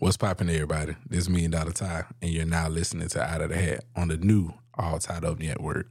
What's poppin', everybody? This is Million Dollar Ty, and you're now listening to Out of the Hat on the new All Tied Up Network.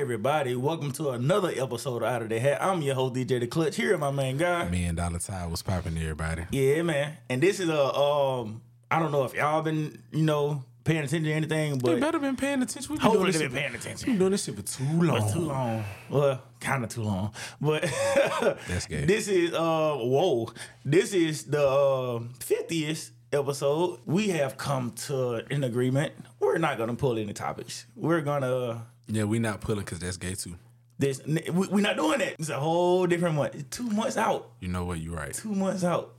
Everybody? Welcome to another episode of Out of the Hat. I'm your host, DJ The Clutch. Here, my man, guy. Million Dollar Ty, was popping poppin', everybody? Yeah, man. And this is a um. I don't know if y'all been you know paying attention to anything, but better been paying attention. We've been doing hopefully this they've shit been paying We've attention. been doing this shit for too long. It's too long. Well, kind of too long. But That's gay. this is uh whoa. This is the uh, fiftieth episode. We have come to an agreement. We're not gonna pull any topics. We're gonna Yeah, we not pulling because that's gay too. this. we- We're not doing that. It's a whole different month. It's two months out. You know what? You're right. Two months out.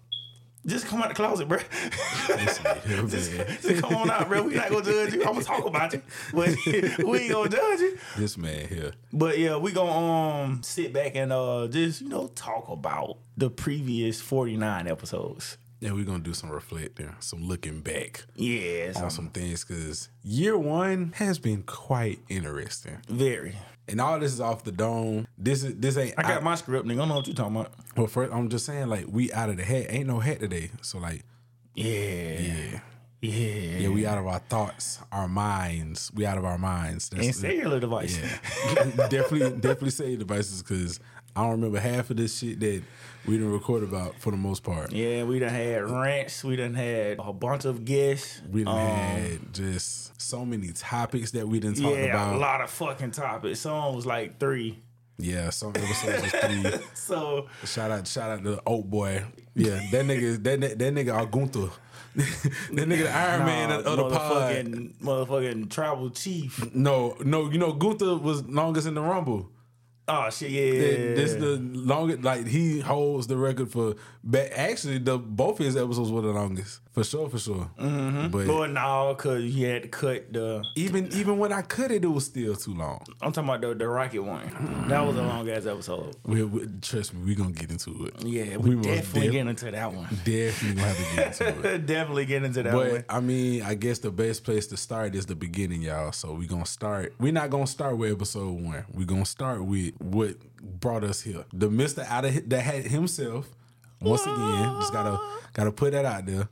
Just come out the closet, bro. Just, just come on out, bro. We not gonna judge you. I'm gonna talk about you, but we ain't gonna judge you. This man here. But yeah, we gonna um sit back and uh just you know talk about the previous forty nine episodes. Yeah, we're gonna do some reflecting, some looking back Yeah, on some things because year one has been quite interesting. very. And all this is off the dome. This is this ain't. I got my script, nigga. I don't know what you talking about. Well, first, I'm just saying, like, we out of the hat. Ain't no hat today. So, like, Yeah, yeah. yeah, Yeah, we out of our thoughts, our minds. We out of our minds. That's And cellular device. Yeah. definitely, definitely say devices because I don't remember half of this shit that we didn't record about for the most part. Yeah, we done had rants. We done had a bunch of guests. We done Um, had just so many topics that we didn't talk yeah, about. a lot of fucking topics. Some was like three. Yeah, some episodes was three. So Shout out, shout out to the old boy. Yeah, that nigga, that that nigga, our that nigga, the Iron Man nah, of of the pod. motherfucking motherfucking tribal chief. No, no, you know Gunther was longest in the Rumble. Oh shit, yeah. This the longest. Like he holds the record for. But actually, the both his episodes were the longest for sure, for sure. Mm-hmm. But But no, cause you had to cut the. even even when I cut it, it was still too long. I'm talking about the, the rocket one. That was a long ass episode. We, we- trust me, we gonna get into it. Yeah, we, most definitely def- get into that one. definitely gonna have to get into it. definitely get into that But one. I mean, I guess the best place to start is the beginning, y'all. So we gonna start. We're not gonna start with episode one. we gonna start with what brought us here. The Mister out of that had himself. Once again, just gotta gotta put that out there.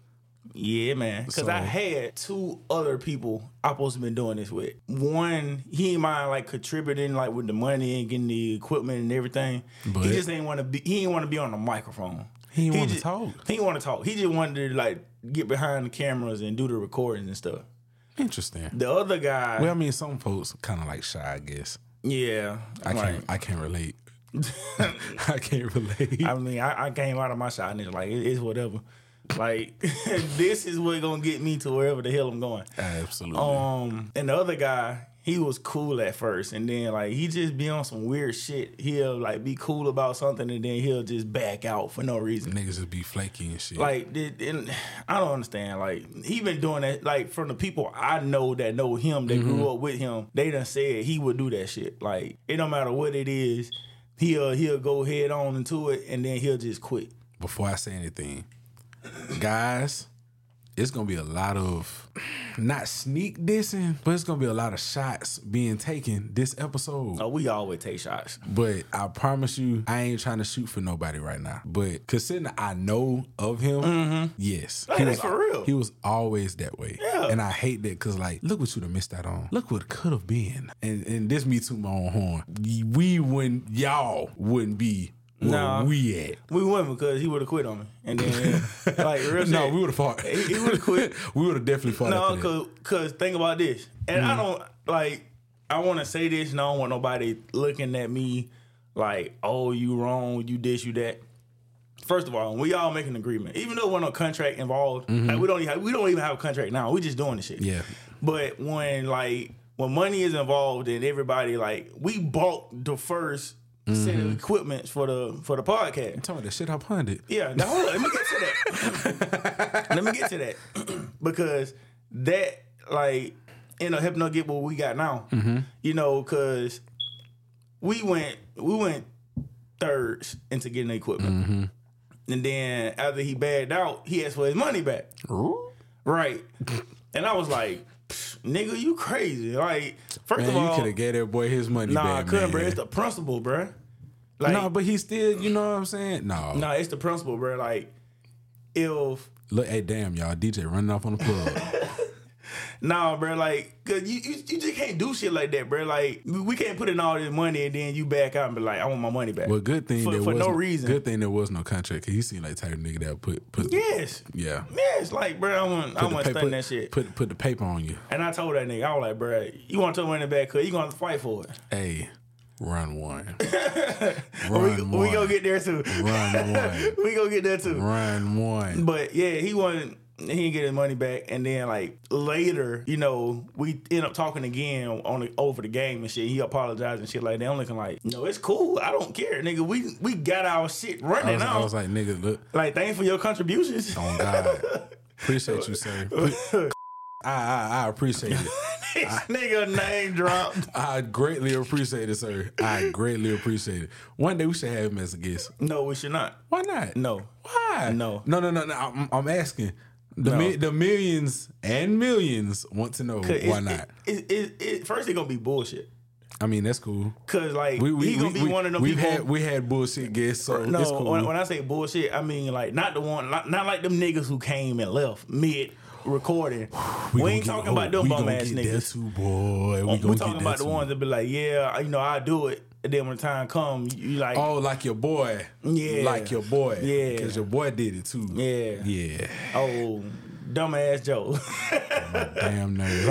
Yeah, man. Because So- I had two other people I supposed to been doing this with. One, he ain't mind like contributing like with the money and getting the equipment and everything. But- he just ain't want to be. He ain't want to be on the microphone. He ain't wanna just- talk. He didn't want to talk. He just wanted to like get behind the cameras and do the recordings and stuff. Interesting. The other guy, Well, I mean, some folks kind of like shy. I guess yeah, I can't. I can't relate. I can't relate. I mean, I, I came out of my and like it, it's whatever. Like this is what gonna get me to wherever the hell I'm going. Absolutely. Um, and the other guy, he was cool at first, and then like he just be on some weird shit. He'll like be cool about something, and then he'll just back out for no reason. Niggas just be flaky and shit. Like, and I don't understand. Like, he been doing that. Like, from the people I know that know him, that Mm-hmm. grew up with him, they done said he would do that shit. Like, it don't matter what it is, he'll he'll go head on into it, and then he'll just quit. before I say anything, guys, it's gonna be a lot of not sneak dissing, but it's gonna be a lot of shots being taken this episode. Oh, we always take shots. But I promise you, I ain't trying to shoot for nobody right now. But considering I know of him, mm-hmm. yes, Like, that's for real. He was always that way, Yeah. and I hate that because like, look what you done missed out on. Look what could have been, and and this me to my own horn. We wouldn't, y'all wouldn't be where Nah. we at. We won because he would have quit on me, and then like real No, we would have fought. He, he would have quit. we would have definitely fought. No, cause, cause think about this, and I mm. don't like. I want to say this, and I don't want nobody looking at me like, "Oh, you wrong, you this, you that." First of all, we all make an agreement, even though we're no contract involved. Mm-hmm. Like we don't, even have, we don't even have a contract now. We just doing the shit. Yeah. But when like when money is involved and everybody like we bought the 1st set of mm-hmm. equipment for the for the podcast. I'm talking about the shit I punted. Yeah, now hold on, let me get to that. let me get to that because that like ended up helping us get what we got now. Mm-hmm. You know, because we went we went thirds into getting the equipment, mm-hmm. and then after he bagged out, he asked for his money back. Right, and I was like, "Nigga, you crazy!" Like, first Man, of all, you could have gave that boy his money nah, I couldn't, man. bro. It's the principle, bro. Like, no, but he still, you know what I'm saying? No. no, it's the principle, bro. Like, if Look, hey, damn, y'all, DJ running off on the plug. Nah, bro, like, cause you, you you just can't do shit like that, bro. Like, we can't put in all this money and then you back out and be like, I want my money back. well, good thing for, there for was no reason. Good thing there was no contract. Cause you seemed like the type of nigga that put put Yes, yeah. yes, like, bro, I want I want to that shit. Put put the paper on you. And I told that nigga, I was like, bro, you want your money back? Cause you gonna have to fight for it. Hey, run one. we run we one. gonna get there too. Run one. we gonna get there too. Run one. But yeah, he wasn't. He didn't get his money back, and then like later, you know, we end up talking again on the, over the game and shit. He apologized and shit like that. I'm looking like, no, it's cool. I don't care, nigga. We we got our shit I running was, I was like, nigga, look, like, thanks for your contributions. on God. Appreciate you, sir. I, I I appreciate it. this nigga name dropped. I greatly appreciate it, sir. I greatly appreciate it. One day we should have him as a guest. No, we should not. Why not? No. Why? No. No, no, no, no. I'm, I'm asking. The No. mi- the millions and millions want to know 'Cause why it's- not. It, it, it, it, first, it's gonna be bullshit. I mean, that's cool. Cause like We we he gonna we, be we, one of them we've people. had we had bullshit guests, so no, it's cool. when, when I say bullshit, I mean like not the one, not, not like them niggas who came and left mid recording. We, gonna ain't get- talking oh, about them we bum ass niggas. too, boy. We We talking about the ones that be like, yeah, you know, I do it. And then when the time come, you, you like, Oh, like your boy. Yeah. Like your boy. Yeah. Because your boy did it too. Yeah. Yeah. oh, dumbass Joe. Damn nerves.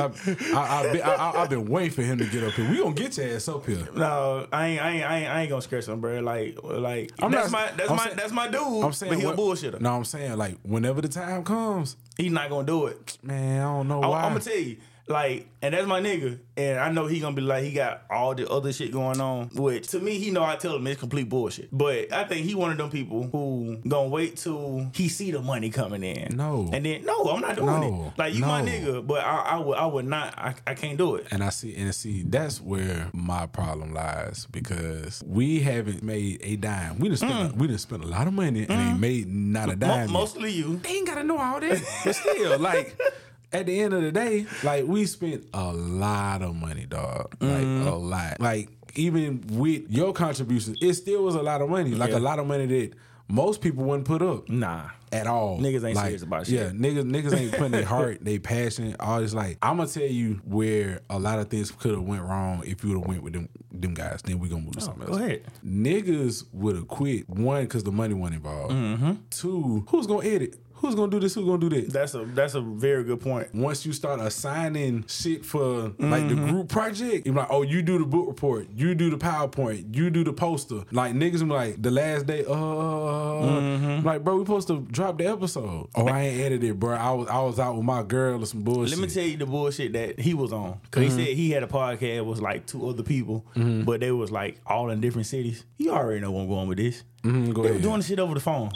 I, I, I, been, I, I, I've been waiting for him to get up here. We gonna get your ass up here. no, I ain't, I ain't, I ain't, I ain't gonna scratch him, bro. Like, like I'm that's not- my, that's I'm my, saying- that's my dude. I'm saying but he a what- bullshitter. No, I'm saying like whenever the time comes, He's not gonna do it. man, I don't know I, why. I'm gonna tell you, like, and that's my nigga, and I know he gonna be like, he got all the other shit going on. Which to me, he know I tell him it's complete bullshit. But I think he one of them people who gonna wait till he see the money coming in. No. and then no, I'm not doing No. it. Like you my nigga, but I, I would, I would not. I, I can't do it. and I see and see that's where my problem lies because we haven't made a dime. We just spent we just spent a lot of money and ain't made not a Mm. Mo- dime. mostly you. they ain't gotta know all that. but still, like at the end of the day, like we spent a lot of money, dog. Like Mm-hmm. a lot. Like even with your contributions, it still was a lot of money. Like Yeah. a lot of money that most people wouldn't put up Nah. at all. Niggas ain't Like, serious about shit. Yeah, niggas niggas ain't putting their heart, they passion, all this. Like I'm gonna tell you where a lot of things could have went wrong if you would have went with them them guys. Then we gonna move to something Go else. ahead. Niggas would have quit one because the money wasn't involved. Mm-hmm. Two, who's gonna edit? Who's gonna do this? Who's gonna do that? That's a that's a very good point. Once you start assigning shit for like the Mm-hmm. group project, you're like, oh, you do the book report, you do the PowerPoint, you do the poster. Like niggas, be like the last day, uh, Mm-hmm. like bro, we supposed to drop the episode. Oh, I ain't edited, bro. I was I was out with my girl or some bullshit. Let me tell you the bullshit that he was on. because Mm-hmm. he said he had a podcast with like two other people, but they was like all in different cities. You already know where I'm going with this. Mhm, They were doing the shit over the phone.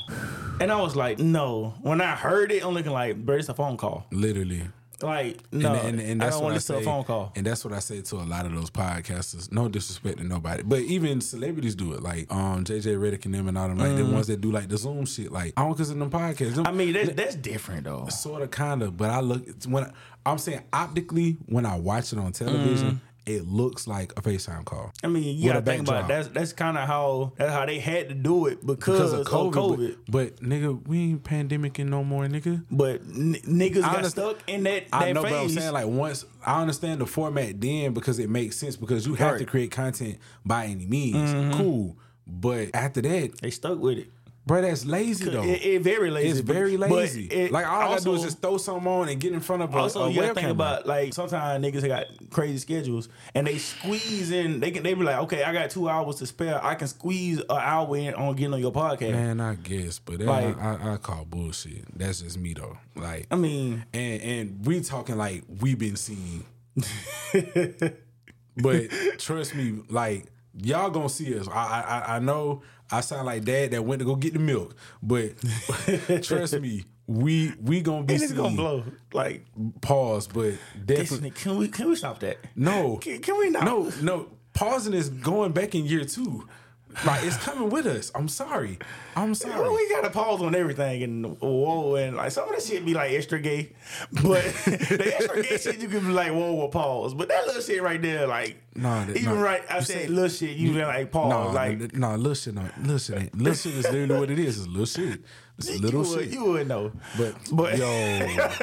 And I was like, no. When I heard it, I'm looking like, bro, it's a phone call. Literally. Like, no, and, and, and I that's don't what want I to a phone call. And that's what I say to a lot of those podcasters. No disrespect to nobody, but even celebrities do it. Like um JJ Redick and them and all them, like the ones that do like the Zoom shit. Like I don't consider them podcasts. Them, Mm. I mean, that's, that's different though. sort of, kind of. But I look when I, I'm saying optically when I watch it on television, it looks like a FaceTime call. I mean, you With a gotta think about it. that's that's kind of how that's how they had to do it because, Because of COVID, COVID. But, but nigga, we ain't pandemicing no more, nigga. But, n- niggas got stuck in that that I know, phase. but I'm saying like once I understand the format then because it makes sense because you have Right. to create content by any means. Mm-hmm. Cool. But after that, they stuck with it. Bro, that's lazy though. It, it very lazy. it's very lazy. it like all I gotta do is also- just throw something on and get in front of a, Also, a you gotta think camera. about like sometimes niggas got crazy schedules and they squeeze in. They can they be like, okay, I got two hours to spare. I can squeeze an hour in on getting on your podcast. Man, I guess, but that, Like- I, I, I call bullshit. That's just me though. Like, I mean, and and we talking like we been seeing, but trust me, like y'all gonna see us. I, I I know I sound like dad that went to go get the milk, but trust me, we we gonna be And it's gonna blow. Like, Pause, but definitely can we can we stop that? no, Can, can we not? no, no. Pausing is going back in year two. Like it's coming with us. I'm sorry. I'm sorry. We gotta pause on everything and whoa and like some of that shit be like extra gay, but the extra gay shit you can be like whoa whoa pause, but that little shit right there like Nah, that- even nah. right I You said little shit you, been like pause No, like no, little shit, no, little shit ain't. Little shit is literally what it is. It's little shit. It's a little you would, shit. you would know. but, but- yo,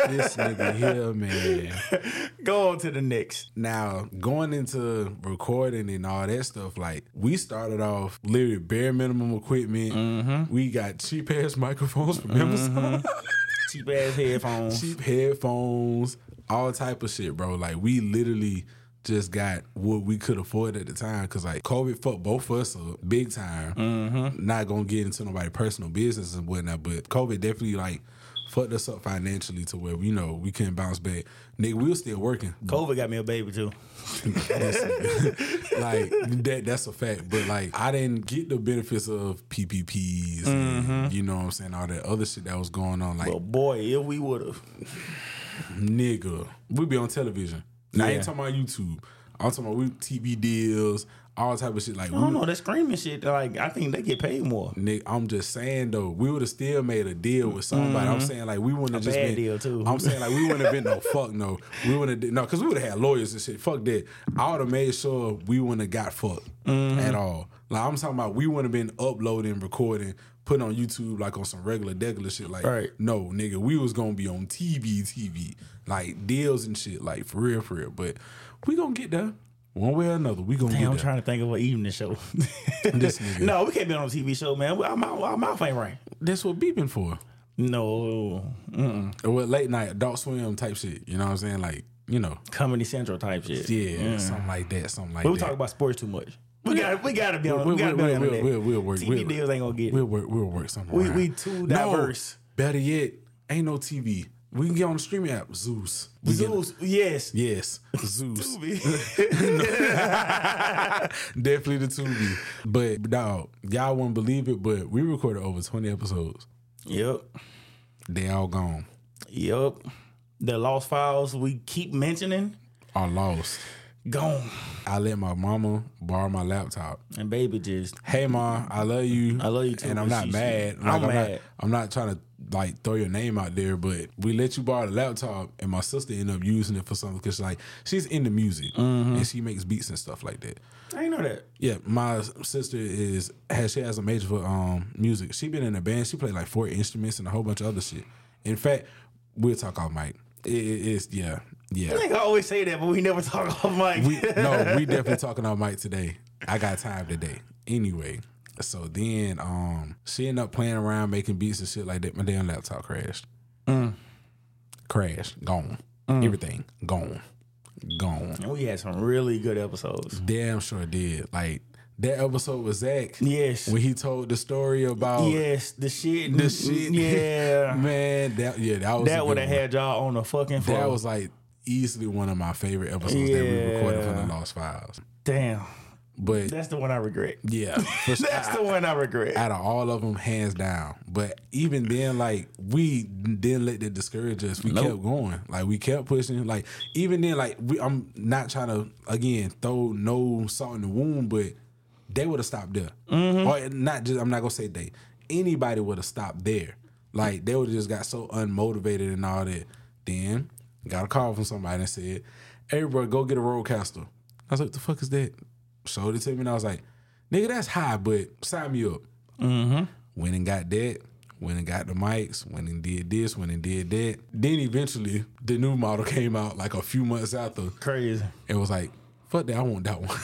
this nigga here, man. Go on to the next. Now going into recording and all that stuff, like we started off literally bare minimum equipment. Mm-hmm. We got cheap ass microphones from Amazon, Cheap ass headphones. cheap headphones, all type of shit, bro. Like we literally just got what we could afford at the time because like COVID fucked both of us up big time. Mm-hmm. Not gonna get into nobody personal business and whatnot, but COVID definitely like fucked us up financially to where you know we couldn't bounce back. Nigga, we were still working. COVID got me a baby too. like that that's a fact. But like I didn't get the benefits of PPPs and you know what I'm saying, all that other shit that was going on. Like well, boy, if we would have, nigga, we'd be on television. Now I ain't talking about YouTube. I'm talking about we TV deals, all type of shit. Like I don't know that screaming shit. Like I think they get paid more. Nick, I'm just saying though, we would have still made a deal with somebody. I'm mm-hmm. saying like we wouldn't have just bad been. deal, too. I'm saying like we wouldn't have been no fuck no. We wouldn't have no because we would have had lawyers and shit. Fuck that. I would have made sure we wouldn't have got fucked mm-hmm. at all. Like I'm talking about we wouldn't have been uploading, recording, putting on YouTube like on some regular degular shit. Like Right. no nigga, we was gonna be on TV, TV like deals and shit. Like for real, for real. But we gonna get there. One way or another, we gonna Damn, I'm there. trying to think of an evening show. No, we can't be on a TV show, man. Our mouth, our mouth ain't right. That's what beeping for. No, mm-mm. Or what late night adult swim type shit. You know what I'm saying? Like, you know, Comedy Central type shit. yeah, mm. something like that. Something like But we that. talk about sports too much. We got we got to be on. We'll- we got to be we'll- we'll- we'll- we'll work- TV we'll- deals ain't gonna get. We'll work. We'll work something. We- around. we too No, diverse. better yet, ain't no TV. We can get on the streaming app. Zeus. We Zeus, yes. Yes, Zeus. Definitely the Tubi. But dog, y'all wouldn't believe it, but we recorded over 20 episodes. yep. They all gone. Yep. The lost files we keep mentioning, Are lost. Gone. I let my mama borrow my laptop. And baby just hey ma, I love you. I love you too, And I'm not she- mad. I'm I'm mad. Not, I'm not trying to like throw your name out there, but we let you borrow the laptop, and my sister ended up using it for something because like she's into music Mm-hmm. and she makes beats and stuff like that. I know that. Yeah, my sister is has she has a major for um music. She been in a band. She played like four instruments and a whole bunch of other shit. In fact, we'll talk off mic. It, it- it's yeah, yeah. I think I always say that, but we never talk off mic. We no, we definitely talking on mic today. I got time today. Anyway, so then um she ended up playing around making beats and shit like that. My damn laptop crashed. Crashed. Gone. Everything gone. Gone. And we had some really good episodes. Damn sure did. Like that episode was Zach. Yes. When he told the story about Yes, the shit. the shit. Yeah. Man, that yeah, that was that would have had y'all on the fucking floor. that was like easily one of my favorite episodes that we recorded from the Lost Files. Damn. But That's the one I regret. yeah. That's the one I regret. out of all of them, hands down. But even then, like we didn't let that discourage us. We Nope. kept going. Like we kept pushing. Like even then, like we, I'm not trying to again throw no salt in the wound, but they would have stopped there. Mm-hmm. Or not just. I'm not gonna say they. Anybody would have stopped there. Like they would have just got so unmotivated and all that. Then got a call from somebody and said, "Hey, bro, go get a RodeCaster." I was like, "The fuck is that?" Showed it to me and I was like, "Nigga, that's high, but sign me up." Mm-hmm. Went and got that. Went and got the mics. Went and did this. Went and did that. Then eventually, the new model came out like a few months after, Crazy. It was like, "Fuck that! I want that one."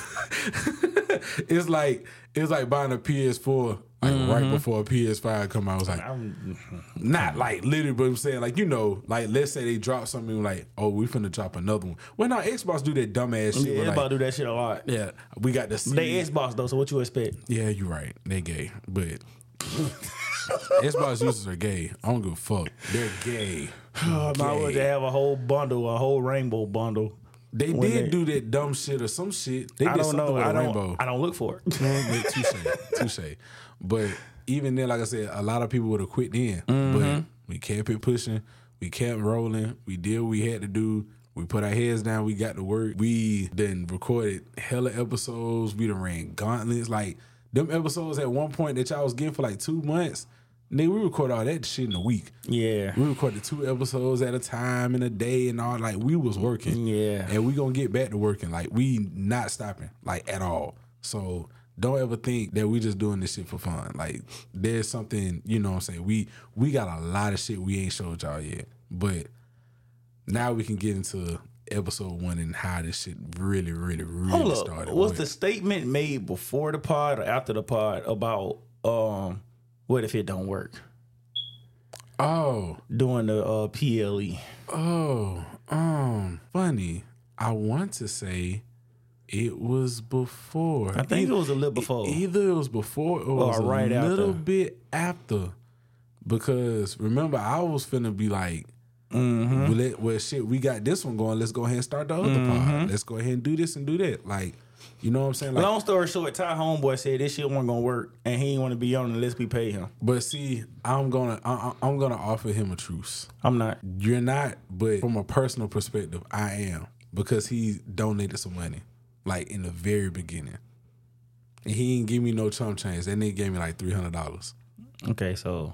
it's like it's like buying a PS4 like right mm-hmm. before a PS5 come out. I was like, I'm, not like literally, but I'm saying like you know, like let's say they drop something like, "Oh, we finna drop another one." Well, now Xbox do that dumbass shit. yeah, where, about like, to do that shit a lot. yeah, we got the They Xbox though, so what you expect? Yeah, you're right. They gay, but Xbox users are gay. I don't give a fuck. They're gay. Might as well just have a whole bundle, a whole rainbow bundle. They when did they- do that dumb shit or some shit. They I did don't know. I don't. rainbow. I don't look for it. Touche, touche. But even then, like I said, a lot of people would have quit then. But mm-hmm. we kept it pushing. We kept rolling. We did what we had to do. We put our heads down. We got to work. We then recorded hella episodes. We done ran gauntlets. Like them episodes at one point that y'all was getting for like two months. Nigga, we record all that shit in a week. yeah. We recorded two episodes at a time in a day and all. Like we was working. Yeah. And we gonna get back to working. Like we not stopping. Like at all. So don't ever think that we just doing this shit for fun. Like there's something, you know what I'm saying? We we got a lot of shit we ain't showed y'all yet. But now we can get into episode one and how this shit really, really, really Hold up. started. Was Go the statement made before the pod or after the pod about um what if it don't work? Oh, Doing the uh, PLE. oh, um, funny. I want to say it was before. I think it was a little before. Either it was before or, it was right a after. little bit after. Because remember, I was finna be like, Mm-hmm. well, let- well, shit, we got this one going. Let's go ahead and start the other Mm-hmm. pod. Let's go ahead and do this and do that. Like, you know what I'm saying? Like, Long story short, Ty Homeboy said this shit wasn't gonna work, and he ain't want to be on unless we pay him. but see, I'm gonna, I, I'm gonna offer him a truce. I'm not. You're not, but from a personal perspective, I am because he donated some money, like in the very beginning, and he didn't give me no chump change. That nigga gave me like three hundred dollars. Okay, so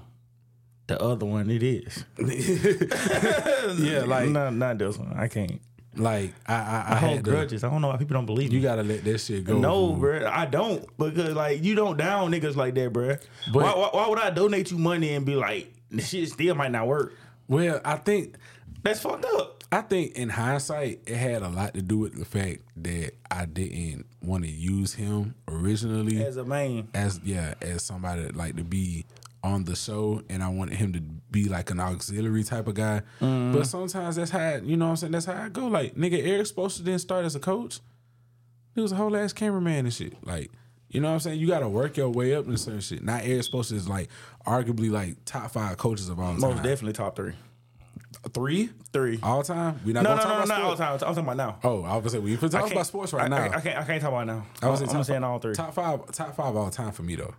the other one it is. Yeah, like, not not this one. I can't. Like I, I, I I hold had to. grudges. I don't know why people don't believe me. You gotta let that shit go. no, bro, I don't because like you don't down niggas like that, bro. But- why, why, why would I donate you money and be like the shit still might not work? Well, I think That's fucked up. I think in hindsight, it had a lot to do with the fact that I didn't want to use him originally As a man, as yeah as somebody that like to be on the show, and I wanted him to be like an auxiliary type of guy. Mm-hmm. But sometimes that's how you know what I'm saying. That's how I go. Like nigga, Erik Spoelstra didn't start as a coach. He was a whole ass cameraman and shit. Like. You know what I'm saying? You got to work your way up in certain shit. Not Erik Spoelstra is like arguably like top five coaches of all time. most definitely top three. Three Three. all time. We not No, no, talk no, no, about not all time. I'm talking about now. Oh, I was gonna say we can talk about sports right I, now. I, I can't. I can't talk about now. I was I'm, saying I'm saying all three. Top five, top five all time for me though.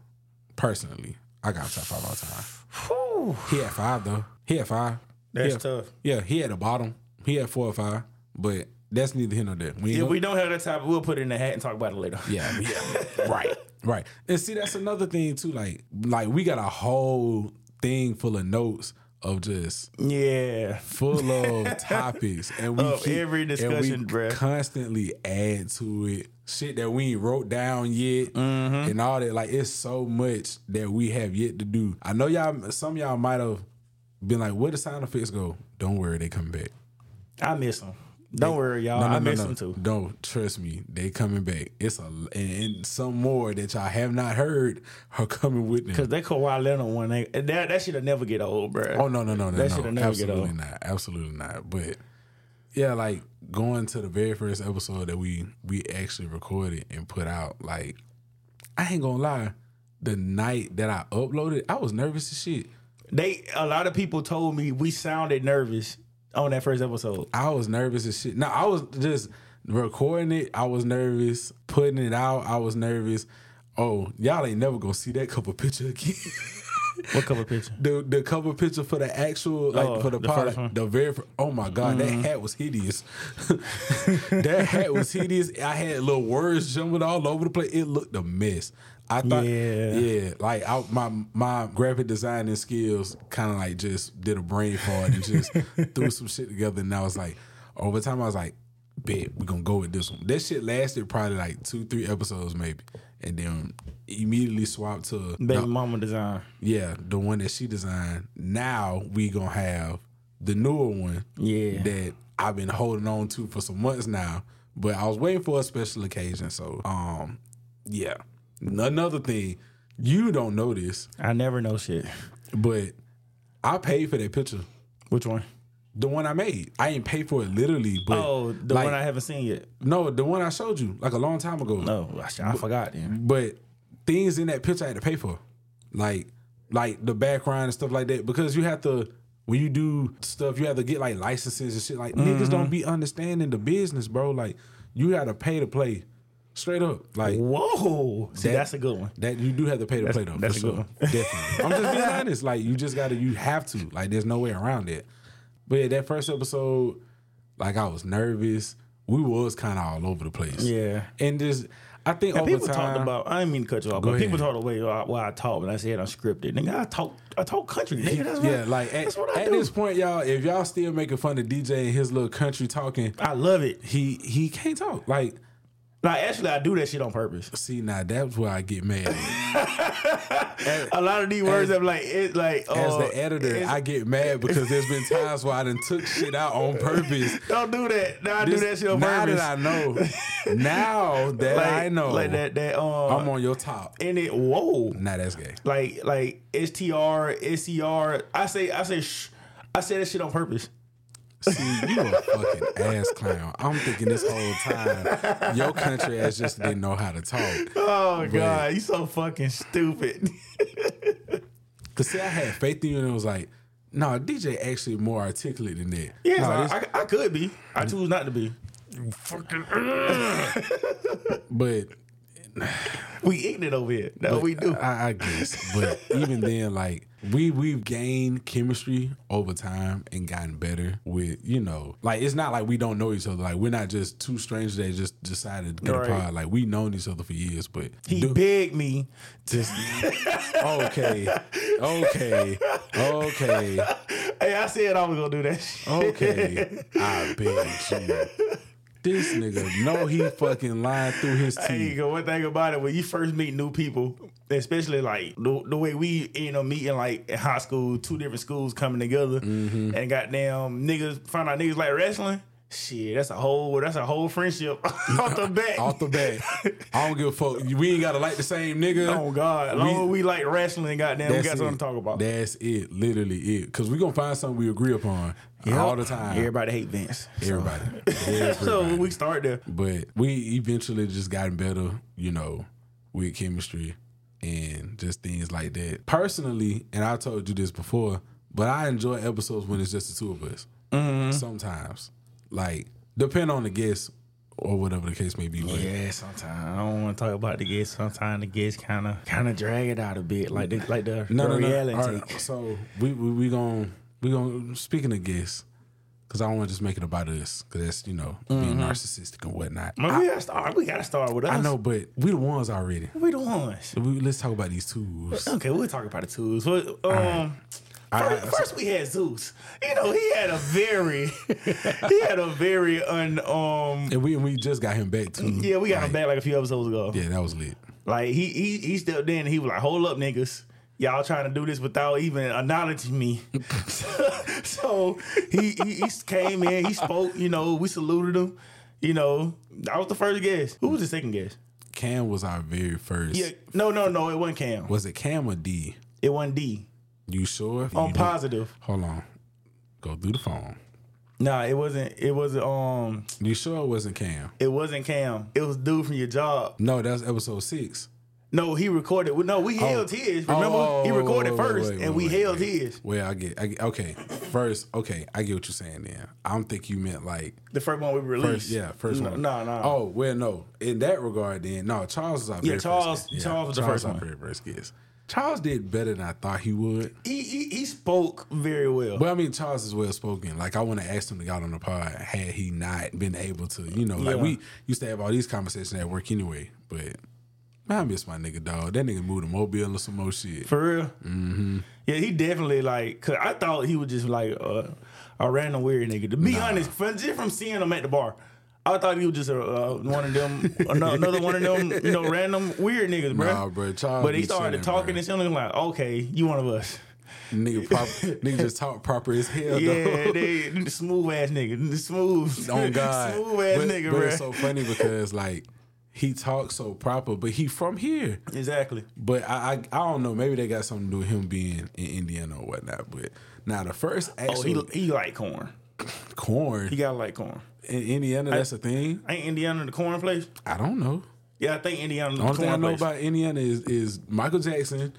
Personally, I got top five all the time. Whew. He had five though. He had five. That's had- tough. Yeah, he had a bottom. He had four or five, but that's neither here nor there. We If gonna- we don't have that topic, we'll put it in the hat and talk about it later. yeah, yeah, right, right. And see, that's another thing too. Like, like we got a whole thing full of notes of just Yeah. full of topics, and we Of every and we discussion, bruh. constantly add to it shit that we ain't wrote down yet, Mm-hmm. and all that. Like it's so much that we have yet to do. I know y'all. Some of y'all might have been like, "Where the sound effects go?" Don't worry, they come back. I miss them. Don't worry, y'all. No, no, I no, miss no. them too. Don't trust me. They coming back. It's a and, and some more that y'all have not heard are coming with them. Cause that Kawhi Leonard one, they, that that shit'll never get old, bro. Oh no no no no That shit'll never get Absolutely old. not. Absolutely not. But yeah, like going to the very first episode that we we actually recorded and put out. Like I ain't gonna lie, the night that I uploaded, I was nervous as shit. They a lot of people told me we sounded nervous on that first episode. I was nervous as shit. No, I was just recording it. I was nervous. Putting it out, I was nervous. Oh, y'all ain't never gonna see that couple picture again. What cover picture? the the cover picture for the actual like Oh, for the, the first? Mm-hmm. the very fir- oh my god that hat was hideous that hat was hideous i had little words jumbled all over the place it looked a mess i thought Yeah. yeah like I, my my graphic designing skills kind of like just did a brain fart and just threw some shit together and i was like over time i was like bet we're gonna go with this one that shit lasted probably like two three episodes maybe and then immediately swapped to Baby mama design. yeah, the one that she designed. Now we gonna have the newer one. Yeah. That I've been holding on to for some months now. But I was waiting for a special occasion. So um yeah. Another thing, you don't know this, I never know shit. but I paid for that picture. Which one? The one I made. I ain't paid for it literally, but Oh, the like, one I haven't seen yet. no, the one I showed you like a long time ago. No, I, I forgot. Then. But things in that picture I had to pay for, like like the background and stuff like that, because you have to when you do stuff, you have to get like licenses and shit. Like niggas don't mm-hmm. be understanding the business, bro. Like you gotta pay to play. Straight up. Like Whoa, see, That- that's a good one. that you do have to pay to play though. that's a sure. good one. Definitely. I'm just being honest. Like you just gotta you have to. Like there's no way around it. But yeah, that first episode, like I was nervous. We was kind of all over the place. Yeah. And just I think And over people time, talked about. I didn't mean to cut you off, but people ahead. talked the way why I talk when I said I'm scripted. Nigga, I talk. I talk country. Nigga, that's what, yeah, like at, what I at do. this point, y'all, if y'all still making fun of DJ and his little country talking, I love it. he he can't talk. Like, Like actually, I do that shit on purpose. see now that's where I get mad. A lot of these words, I'm like, it like As uh, the editor, it's- I get mad because there's been times where I done took shit out on purpose. don't do that. Now I This- do that shit on now purpose. that I know, now that like, I know, like that. That um, I'm on your top. and it. Whoa, now that's gay. like like STR, SCR. I say I say shh. I say that shit on purpose. See, you a fucking ass clown. I'm thinking this whole time, your country ass just didn't know how to talk. Oh god, you so fucking stupid. Cause see, I had faith in you, and it was like, no, DJ actually more articulate than that. Yes, no, I, I, I could be. I choose not to be. Fucking. but We eating it over here. No, we do. I, I guess. But even then, like we we've gained chemistry over time and gotten better with you know, like it's not like we don't know each other. Like we're not just two strangers that just decided to get Right. apart. Like we known each other for years, but He do- begged me. just okay, okay, okay, Hey, I said I was gonna do that. Shit. okay. I beg you. This nigga know he fucking lying through his Hey, teeth. go one thing about it when you first meet new people, especially like the, the way we you know meeting like in high school, two different schools coming together, Mm-hmm. and goddamn niggas find out niggas like wrestling. Shit, that's a whole that's a whole friendship off the bat. Off the bat, I don't give a fuck. We ain't gotta like the same nigga. Oh God, as long as we like wrestling, goddamn, we got That's something to talk about. That's it. Literally it. Cause we gonna find something we agree upon Yep. all the time. Everybody hate Vince. So- Everybody. So, we start there. but we eventually just gotten better, you know, with chemistry and just things like that. Personally, and I told you this before, but I enjoy episodes when it's just the two of us. Mm-hmm. Sometimes, like depend on the guest or whatever the case may be. But Yeah, sometimes I don't want to talk about the guests. Sometimes the guests kind of kind of drag it out a bit, like the like the, no, the no, no. reality. So we we we gonna we gonna speaking of guests. Cause I don't want to just make it about us, cause that's you know being narcissistic and whatnot. Man, we gotta start. We gotta start with us. I know, but we the ones already. we the ones. We, let's talk about these tools. Okay, we'll talk about the tools. But, um, first, first we had Zeus. You know, he had a very, he had a very un um. And we and we just got him back too. Yeah, we got Like, him back like a few episodes ago. Yeah, that was lit. Like he he he stepped in. and He was like, "Hold up, niggas." Y'all trying to do this without even acknowledging me. so he, he he came in, he spoke, you know, we saluted him. You know, I was the first guest. Who was the second guest? Cam was our very first. Yeah, no, no, no, it wasn't Cam. Was it Cam or D? It wasn't D. You sure? I'm You positive. Hold on. Go through the phone. Nah, it wasn't. It wasn't. Um, You sure it wasn't Cam? it wasn't Cam. It was dude from your job. No, that was episode six. No, he recorded. No, we held his. Oh, Remember, oh, he recorded wait, wait, first, wait, and we held his. Well, I get, I get. Okay, first, okay, I get what you're saying. Then I don't think you meant like The first one we released. first. Yeah, first no, one. No, no. Oh well, no. In that regard, then no. Charles was our very Charles- First guest. Charles was the first our one. very first guest. Charles did better than I thought he would. he, he he spoke very well. But I mean, Charles is well spoken. Like I want to ask him to get on the pod had he not been able to. You know, like Yeah. we used to have all these conversations at work anyway. But man, I miss my nigga dog. That nigga moved to Mobile or some more shit. For real. Mm-hmm. Yeah, he definitely like. Cause I thought he was just like a, a random weird nigga. To be honest, from, just from seeing him at the bar, I thought he was just a, uh, one of them, another, one of them, you know, random weird niggas, bro. Nah, bro, But he started chilling, talking bro. and something like, okay, you one of us. Nigga, proper, nigga just talk proper as hell. Yeah, dog. they smooth ass nigga, smooth, on God. smooth ass but, nigga, but bro. it's so funny because like he talks so proper, but he from here. exactly. But I, I I don't know. Maybe they got something to do with him being in Indiana or whatnot. But now the first Oh, he he like corn. corn He gotta like corn. in Indiana, that's a thing. Ain't Indiana the corn place? I don't know. Yeah, I think Indiana the The only thing I know place. about Indiana is is Michael Jackson.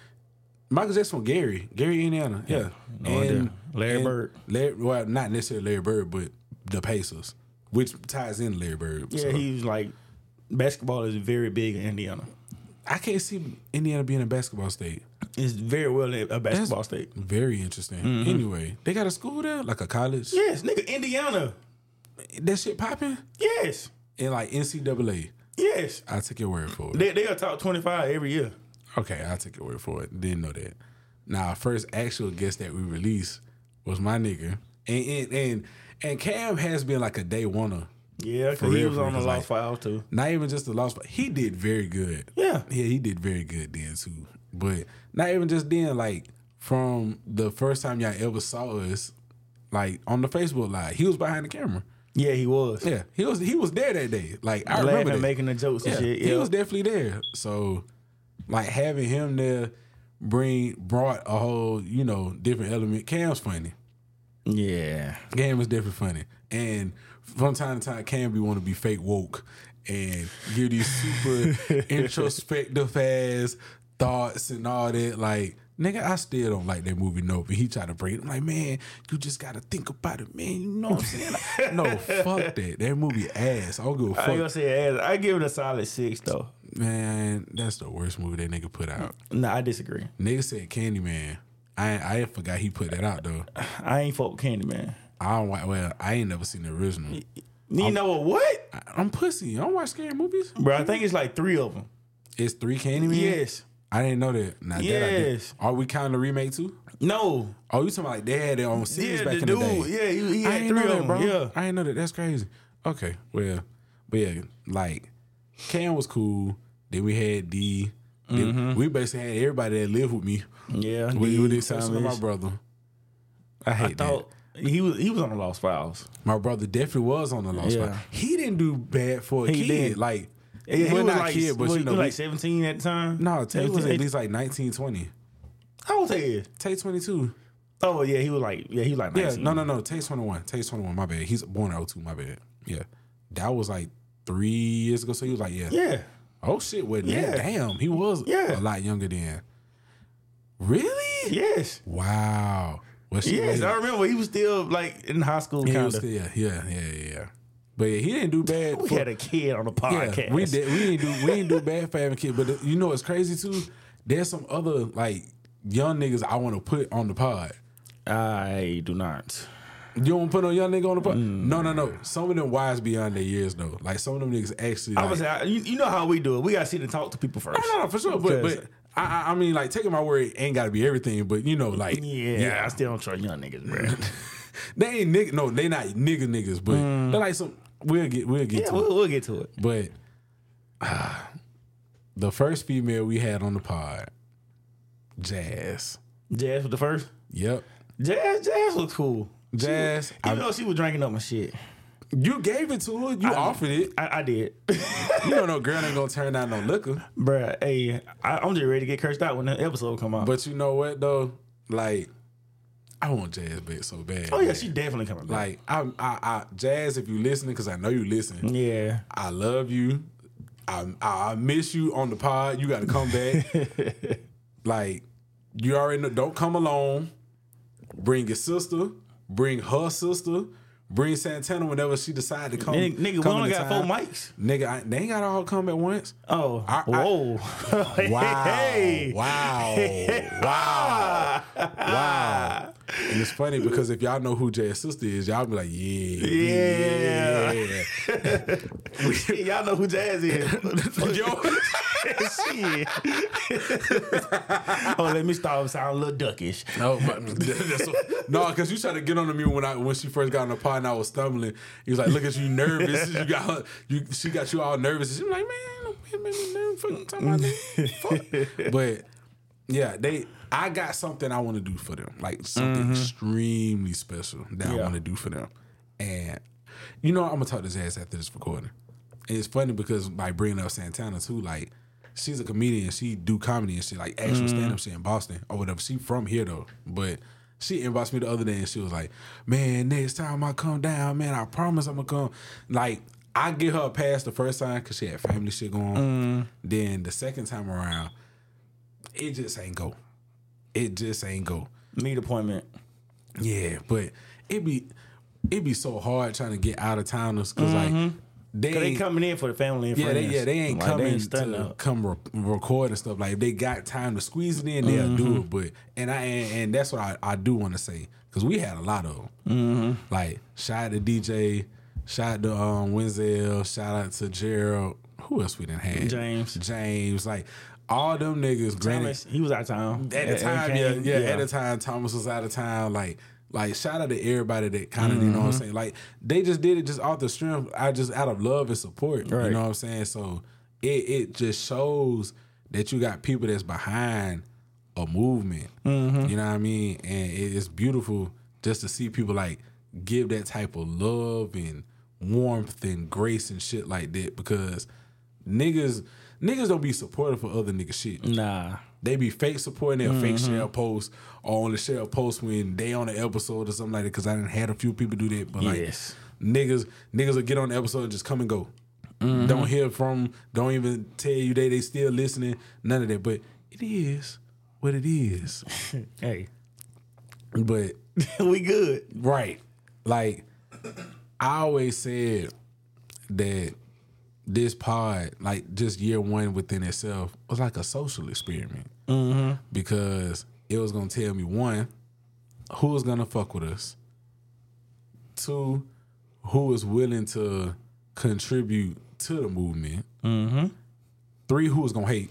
Michael Jackson from Gary, Gary, Indiana. Yeah, no and idea. Larry And Bird. Larry, well, not necessarily Larry Bird, but the Pacers, which ties in Larry Bird. Yeah, So, he's like basketball is very big in Indiana. I can't see Indiana being a basketball state. It's very well a basketball state. Very interesting. Mm-hmm. Anyway, they got a school there, like a college. Yes, nigga, Indiana. That shit popping Yes, in like NCAA. yes. I take your word for it. They they are top twenty five every year. Okay, I'll take your word for it. Didn't know that. Now, our first actual guest that we released was my nigga, and and and, and Cam has been like a day oneer. Yeah, because he was on the lost like- file too. Not even just the loss, but he did very good. Yeah. yeah, he did very good then too. But not even just then, like from the first time y'all ever saw us, like on the Facebook live, he was behind the camera. Yeah, he was. Yeah, he was he was there that day. Like I remember Laughing, that. making the jokes and Yeah, shit. he was definitely there. So, like having him there, bring brought a whole you know different element. Cam's funny. yeah. Cam is definitely funny, and from time to time, Cam be want to be fake woke and give these super introspective ass thoughts and all that. Like, nigga, I still don't like that movie. No, but he tried to bring it. I'm like, man, you just gotta think about it, man. You know what I'm saying? Like, no, fuck that. That movie ass. I don't give a I ain't gonna say ass. I give it a solid six though. Man, that's the worst movie that nigga put out. Nah, I disagree. Nigga said Candyman. I I forgot he put that out though. I ain't fuck with Candyman. I don't well, I ain't never seen the original. You know what? I, I'm pussy. I don't watch scary movies. Bro, I think it's like three of them. It's three Candyman. Yes. I didn't know that. Now that I did. Yes. Are we counting the remake too? No. Oh, you talking about like they had their own series Yeah, back the in dude. the day? Yeah, he, he I had three know of that, them. bro. Yeah. I ain't know that. That's crazy. Okay, well, but yeah, like Cam was cool. Then we had D. Mm-hmm. We basically had everybody that lived with me. Yeah. With, D, with the exception of my brother. I hate I that. Thought he was he was on the Lost Files. My brother definitely was on the Lost Yeah. File. He didn't do bad for a He kid. did. Like, Yeah, he well, was not like, kid, but was you he know, like seventeen at the time. no, Tay was at least like 19, 20. How old he is? Tay 22. Oh yeah, he was like yeah, he was like Yeah, no, no, no. Tay 21. Tay 21, my bad. He's born in 02, my bad. Yeah. That was like three years ago. So he was like, yeah. Yeah. Oh, shit. Well, Yeah. yeah. damn. He was Yeah. a lot younger then. Really? Yes. Wow. Yes, I remember he was still like in high school kind of. yeah, yeah, yeah, yeah. But yeah, he didn't do bad. We for- had a kid on the podcast. Yeah, we did. We didn't do. We didn't do bad for having kids. But the- you know what's crazy too? There's some other like young niggas I want to put on the pod. I do not. You don't put no young nigga on the pod. Mm. No, no, no. Some of them wise beyond their years though. Like some of them niggas actually. I was you, you know how we do it. We gotta sit and talk to people first. no, no, for sure. But but I, I mean like taking my word ain't got to be everything. But you know like yeah, I still don't trust young niggas, bro. they ain't nigga. No, they not nigga niggas. But they're like some. We'll get we'll get Mm. yeah, to it. we'll, we'll get to it. But ah, the first female we had on the pod, Jazz. Jazz was the first. Yep. Jazz, Jazz was cool. Jazz, Even I- though she was drinking up my shit, You gave it to her. You offered it. I, I did. You don't know, no girl ain't gonna turn down no liquor. Bruh, hey, I, I'm just ready to get cursed out when the episode come out. But you know what though? Like, I want Jazz back so bad. oh yeah, man. she definitely coming back. like I, I, I, Jazz. If you listening, because I know you listen. yeah, I love you. I, I I miss you on the pod. You got to come back. like, you already know. Don't come alone. Bring your sister. Bring her sister. Bring Santana whenever she decide to come. nigga, nigga we only got time. four mics. Nigga, I, they ain't got to all come at once. Oh, I- I- whoa! Wow. hey, Wow. Wow. Wow. And it's funny because if y'all know who Jay's sister is, y'all be like, yeah. Yeah. yeah. y'all know who Jazz is. Yo. Shit. oh, let me start sound a little duckish. No, but that's what- no, because you tried to get on to me when I when she first got on the pod and I was stumbling. He was like, "Look at you nervous. You got you. She got you all nervous." And she was like, "Man, don't me nervous. Fucking talking about this." Fuck. But yeah, they. I got something I want to do for them, like something mm-hmm. extremely special that I want to do for them. And you know, I'm gonna talk to Jazz after this recording. And it's funny because like bringing up Santana too, like she's a comedian. She do comedy and she like actual mm-hmm. stand up shit in Boston or whatever. She from here though, but she inboxed me the other day and she was like, "Man, next time I come down, man, I promise I'm gonna come." Like I get her a pass the first time because she had family shit going. on. Mm-hmm. Then the second time around, it just ain't go. It just ain't go. Meet appointment. Yeah, but it be it be so hard trying to get out of towners because like mm-hmm. They. They ain't, coming in for the family and yeah they friends. yeah they ain't Like, coming stunting to up. come re- record and stuff like if they got time to squeeze it in they'll do Mm-hmm. it but and I and, and that's what I, I do want to say because we had a lot of them Mm-hmm. like shout out to DJ shout out to um Wenzel shout out to Gerald who else we didn't have James. James like all them niggas granted Thomas, he was out of town at the time, Came- yeah, yeah, At the time, Thomas was out of town. Like, like shout out to everybody that kind of, you know what I'm Mm-hmm. saying. Like, they just did it just off the strength. I just out of love and support. You know what I'm saying. So it it just shows that you got people that's behind a movement. Mm-hmm. You know what I mean. And it- it's beautiful just to see people like give that type of love and warmth and grace and shit like that because niggas niggas don't be supportive for other niggas shit. Nah, They be fake supporting their fake Mm-hmm. share posts or on the share post when they on the episode or something like that. Because I didn't had a few people do that, but like Yes. niggas, niggas will get on the episode and just come and go. Mm-hmm. Don't hear from, don't even tell you they they still listening. None of that, but it is what it is. hey, but we good. right, like I always said that this pod, like just year one within itself, was like a social experiment Mm-hmm. because it was gonna tell me one, who was gonna fuck with us, two, who was willing to contribute to the movement, mm-hmm. three, who was gonna hate.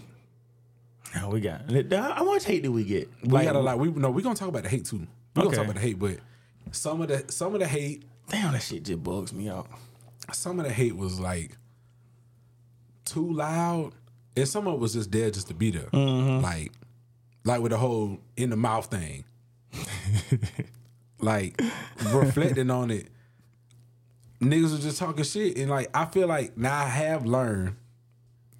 Now we got. How much hate did we get? We got a lot. We no, we gonna talk about the hate too. We gonna talk about the hate, but some of the some of the hate Damn, that shit just bugs me out. some of the hate was like too loud, and some of it was just there just to be there. Mm-hmm. Like, like with the whole in the mouth thing. like reflecting on it, niggas was just talking shit, and like I feel like now I have learned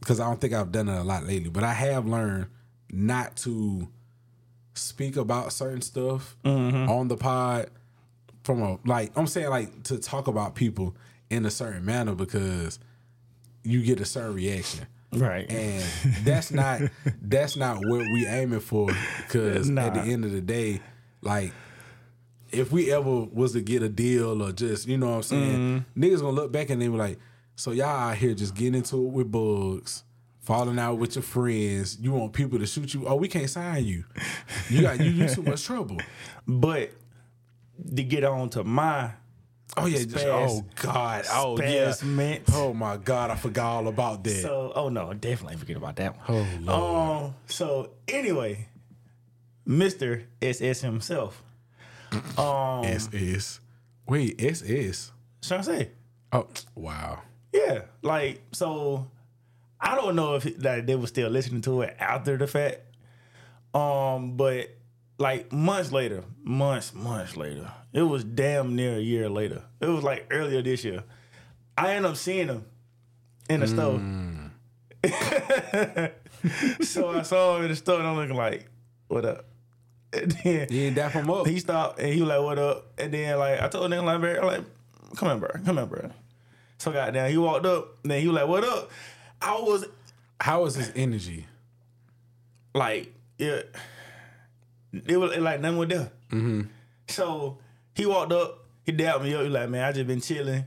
because I don't think I've done it a lot lately, but I have learned not to speak about certain stuff mm-hmm. on the pod from a like I'm saying like to talk about people in a certain manner because you get a certain reaction. Right. And that's not that's not what we aiming for because Nah. at the end of the day, like if we ever was to get a deal or just you know what I'm saying, mm-hmm. niggas gonna look back and they be like, so y'all out here just getting into it with bugs, falling out with your friends. You want people to shoot you? Oh, we can't sign you. You got you, you too much trouble. but to get on to my Oh yeah. Just, oh God. Oh yeah. spasmint. Oh my God. I forgot all about that. So, oh no, definitely forget about that one. oh Lord. Um. So anyway, Mister SS himself. Um. SS. Wait, SS. Trying to say, Oh wow. yeah, like so. I don't know if that they were still listening to it after the fact. Um, but like months later, months, months later, it was damn near a year later. It was like earlier this year. I ended up seeing him in the store. so I saw him in the store and I'm looking like, what up? And then ain't dap him up. he stopped and he was like, "What up?" And then like I told him like, bro, I'm like, "Come on, bro, come on, bro." So goddamn, he walked up. And then he was like, "What up?" I was How was his energy? like, yeah, it was like nothing was there. Mm-hmm. So he walked up. He dabbed me up. He like, "Man, I just been chilling."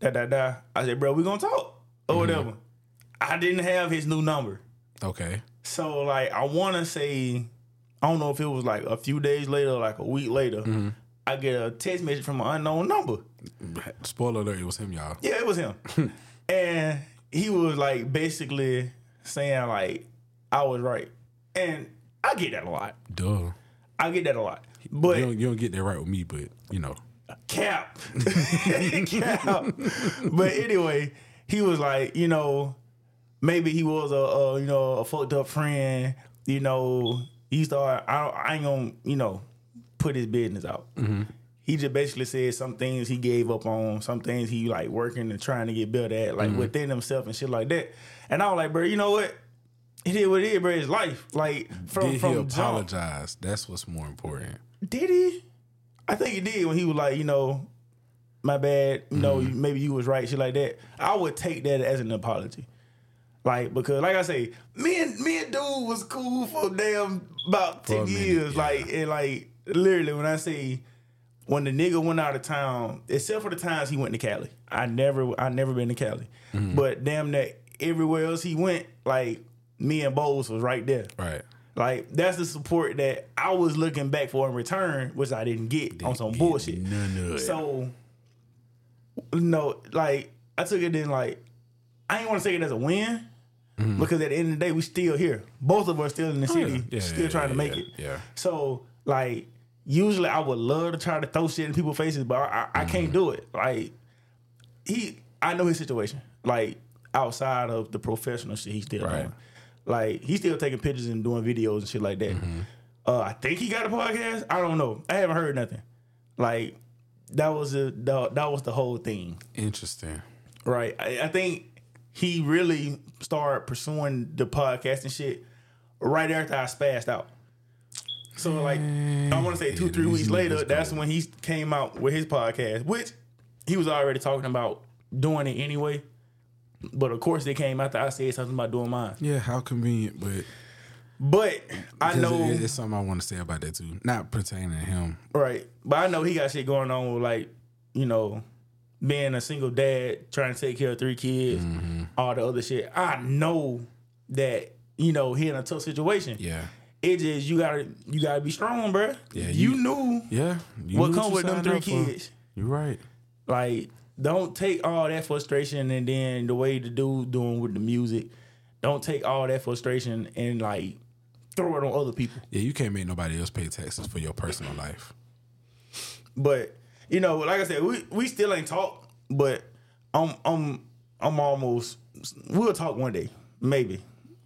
Da da da. I said, "Bro, we gonna talk or mm-hmm. whatever." I didn't have his new number. Okay. So like I want to say, I don't know if it was like a few days later, like a week later, mm-hmm. I get a text message from an unknown number. Spoiler alert, it was him, y'all. Yeah, it was him, and he was like basically saying like I was right, and I get that a lot. Duh. I get that a lot, but You don't, you don't get that right with me, but you know. cap, cap. But anyway, he was like, you know, maybe he was a, a you know a fucked up friend. You know, he started. I, I ain't gonna you know put his business out. Mm-hmm. He just basically said some things he gave up on, some things he like working and trying to get better at, like mm-hmm. within himself and shit like that. And I was like, bro, you know what? It is what it is, bro. It's life. Like from Did from he jump. apologize? That's what's more important. Did he? I think he did when he was like, you know, my bad. You know, Mm-hmm. maybe you was right, shit like that. I would take that as an apology. Like because, like I say, me and me and dude was cool for damn about For ten minute, years. yeah. Like and like literally, when I say when the nigga went out of town, except for the times he went to Cali. I never I never been to Cali. Mm-hmm. But damn that everywhere else he went, like me and Bowles was right there. Right. Like that's the support that I was looking back for in return, which I didn't get on some get bullshit. none of it. So no, like I took it in like I ain't want to take it as a win because at the end of the day we still here. Both of us still in the city, Mm-hmm. Oh, yeah. Yeah, still yeah, trying to make yeah, it. yeah. So like usually I would love to try to throw shit in people's faces, but I, I, I can't Mm-hmm. do it. Like he, I know his situation. Like outside of the professional shit, he's still Right. doing. Like he's still taking pictures and doing videos and shit like that. Mm-hmm. Uh, I think he got a podcast. I don't know. I haven't heard nothing. Like that was a that, that was the whole thing, Interesting. right? I, I think he really started pursuing the podcast and shit right after I spazzed out. So like I want to say two three weeks later, that's when he came out with his podcast, which he was already talking about doing it anyway. But of course, it came after I said something about doing mine. Yeah, how convenient, but But I know it- it's something I want to say about that too. Not pertaining to him. Right. But I know he got shit going on with like, you know, being a single dad, trying to take care of three kids, Mm-hmm. all the other shit. I know that, you know, he in a tough situation. Yeah. It just you gotta you gotta be strong, bruh. Yeah, you, you- knew Yeah. You what knew come with them three for. kids. You're right. Like, don't take all that frustration and then the way the dude doing with the music. Don't take all that frustration and like throw it on other people. Yeah, you can't make nobody else pay taxes for your personal life. But you know, like I said, we we still ain't talk. But I'm I'm I'm almost. We'll talk one day, maybe.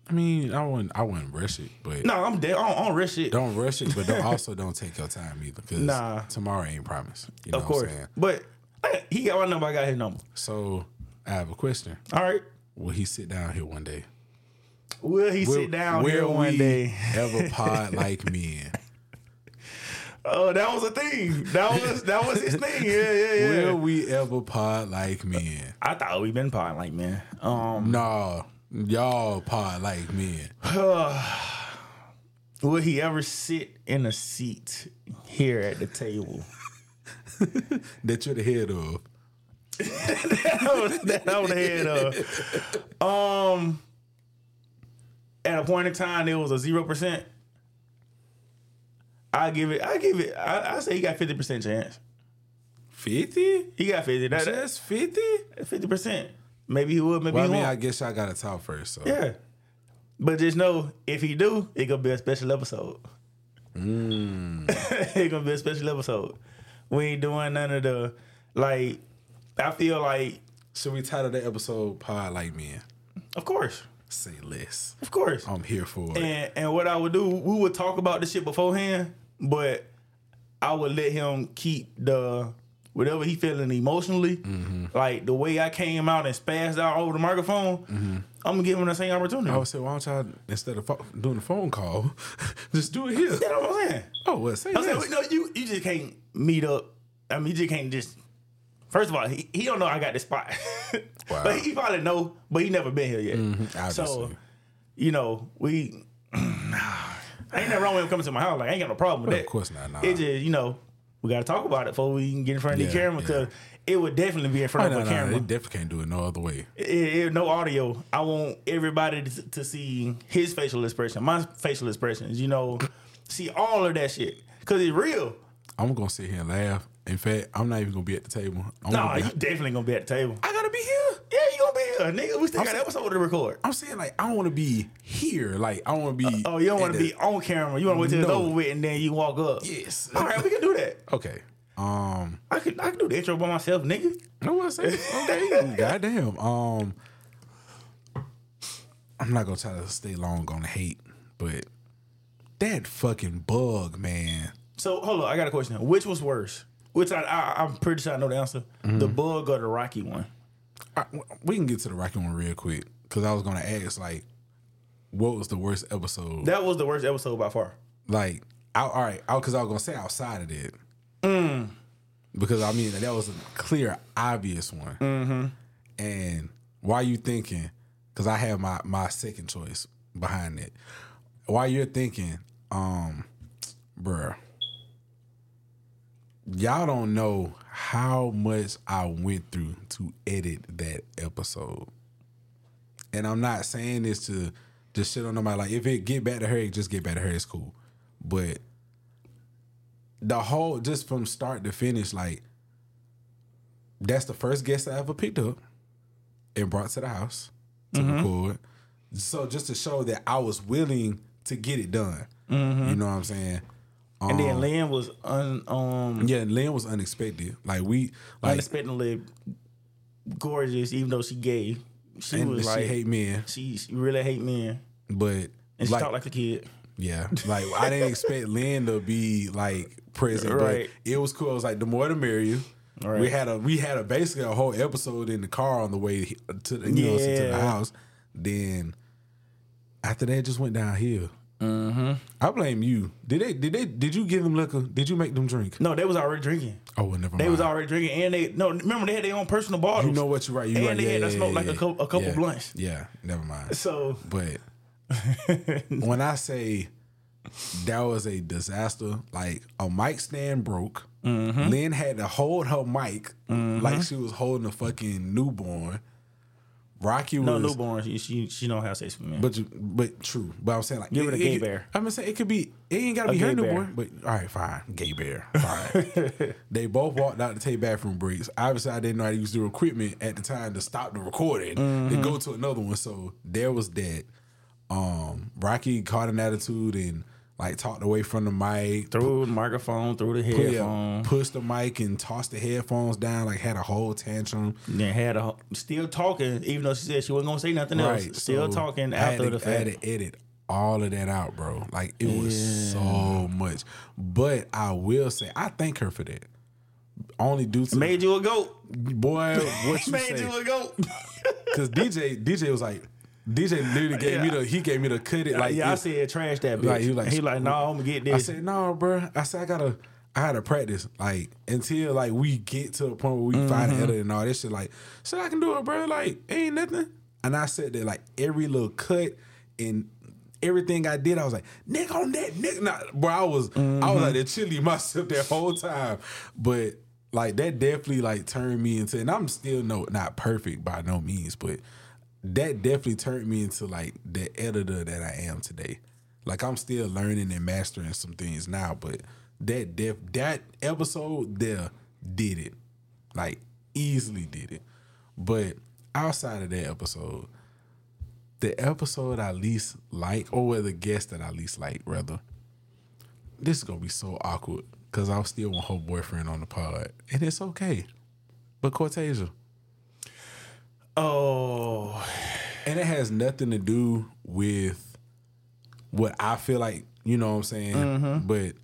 I mean, I wouldn't I wouldn't rush it, but No, I'm dead. I don't, I don't risk shit. don't rush it, but don't, also don't take your time either, because Nah. tomorrow ain't promised. You know of what I'm course. saying? But he got my number. I got his number. So I have a question. All right. Will he sit down here one day? Will he Will- sit down will here one day? Ever pod like men? Oh, that was a thing. That was that was his thing. Yeah, yeah, yeah. Will we ever pod like men? I thought we been potting like man. Um, No, y'all pod like men. will he ever sit in a seat here at the table? That you're the head of. that on the head of. Um, at a point in time, it was a zero percent. I give it. I give it. I, I say he got fifty percent chance. Fifty? He got fifty. That Just fifty? fifty percent. Maybe he would. Maybe Well, I mean, won't. I guess y'all gotta talk first. So yeah. But just know if he do, it gonna be a special episode. Mm. it gonna be a special episode. We ain't doing none of the like. I feel like, should we title the episode "Pod Like Men"? of course, Say less. of course. I'm here for it. And and what I would do, we would talk about the shit beforehand, but I would let him keep the whatever he feeling emotionally. Mm-hmm. Like the way I came out and spazzed out over the microphone, Mm-hmm. I'm gonna give him the same opportunity. I would say, why don't y'all instead of pho- doing a phone call, just do it here? you know what I'm saying? Oh, well, say I'm saying, no, you you just can't meet up. I mean, you just can't just. First of all, he, he don't know I got this spot, Wow. but he probably know, but he never been here yet. Mm-hmm. So, obviously. you know, we. I ain't nothing wrong with him coming to my house. Like I ain't got no problem with Well, that. of course not, nah. It just you know we got to talk about it before we can get in front of the Yeah, camera yeah. because it would definitely be in front Oh, of no, a no, camera. they definitely can't do it no other way. It- it- no audio. I want everybody to, to see his facial expression, my facial expressions. You know, see all of that shit because it's real. I'm gonna sit here and laugh. In fact, I'm not even gonna be at the table. I'm No, gonna you be, definitely gonna be at the table. I gotta be here. Yeah, you gonna be here, nigga. We still got an saying- episode to record. I'm saying like I don't want to be here. Like I don't want to be. Oh, you don't want to be on camera. You want to wait till it's No. over with and then you walk up. Yes. All right, we can do that. Okay. Um. I can I can do the intro by myself, nigga. No, what I say? Okay. Goddamn. Um. I'm not gonna try to stay long on the hate, but that fucking bug, man. So hold on, I got a question. Which was worse? Which I, I I'm pretty sure I know the answer. Mm-hmm. The bug or the Rocky one? I, we can get to the Rocky one real quick because I was gonna ask like, what was the worst episode? That was the worst episode by far. like, I, all right, because I was gonna say outside of it, Mm. Because I mean that was a clear, obvious one. Mm-hmm. And why you thinking? Because I have my my second choice behind it. Why you're thinking, um, bruh, y'all don't know how much I went through to edit that episode. And I'm not saying this to just shit on nobody. Like, if it get back to her, it just get back to her. It's cool. But the whole, just from start to finish, like, that's the first guest I ever picked up and brought to the house to mm-hmm. record. So just to show that I was willing to get it done. You mm-hmm. know what I'm saying? And then Um, Lynn was un, um yeah, Lynn was unexpected. Like we like unexpectedly gorgeous, even though she gay. She was she like hate men, she, she really hate men, but and she like, talked like a kid. yeah, like I didn't expect Lynn to be like present, Right. but it was cool. It was like the more the merrier. Right. We had a we had a basically a whole episode in the car on the way to the you know to the house. Then after that, it just went downhill. Mm-hmm. I blame you. Did they? Did they? Did you give them liquor? Did you make them drink? No, they was already drinking. Oh, well, never mind. They was already drinking, and they no remember they had their own personal bottles. You know what? You're right. You And right. they yeah, had yeah, smoke yeah, like a yeah. couple- a couple yeah. blunts. Yeah, never mind. So But when I say that was a disaster, like a mic stand broke. Mm-hmm. Lynn had to hold her mic like she was holding a fucking newborn. Rocky was no was newborn. She she, she know how to say for men. but you, but true. But I'm saying like Give it, a gay it- bear. I'm gonna say it could be. It ain't gotta be her gay bear. newborn. But all right, fine. Gay bear. Fine. they both walked out to take bathroom breaks. Obviously, I didn't know how to use the equipment at the time to stop the recording Mm-hmm. to go to another one. So there was that. Um, Rocky caught an attitude and like talked away from the mic. through the microphone, through the yeah, headphone, pushed the mic and tossed the headphones down. Like had a whole tantrum. then had a still talking, even though she said she wasn't gonna say nothing else. Still so talking after to- the I had fact. to edit all of that out, bro. Like it was so much. But I will say, I thank her for that. Only due to Made you a goat. boy, what you Made say? you a goat. Because DJ, DJ was like, DJ literally gave me Yeah. the he gave me the cut it like yeah, I it- said trash that bitch. Like, he like, he like, no, I'm gonna get this. I said, no, bro. I said I gotta I had to practice like until like we get to the point where we find Mm-hmm. the edit and all this shit. Like, so I can do it, bro. Like, ain't nothing. And I said that like every little cut and everything I did, I was like, nigga on that nigga. Nah, bro, I was I Mm-hmm. was like that chilly myself that whole time. But like that definitely like turned me into and I'm still no not perfect by no means, but that definitely turned me into like the editor that I am today. Like I'm still learning and mastering some things now, but that def that episode there did it. Like easily did it. But outside of that episode, the episode I least like, or the guest that I least like, rather, this is gonna be so awkward because I still want her boyfriend on the pod, and it's okay. But Cortasia, oh, and it has nothing to do with what I feel like. You know what I'm saying? Mm-hmm. But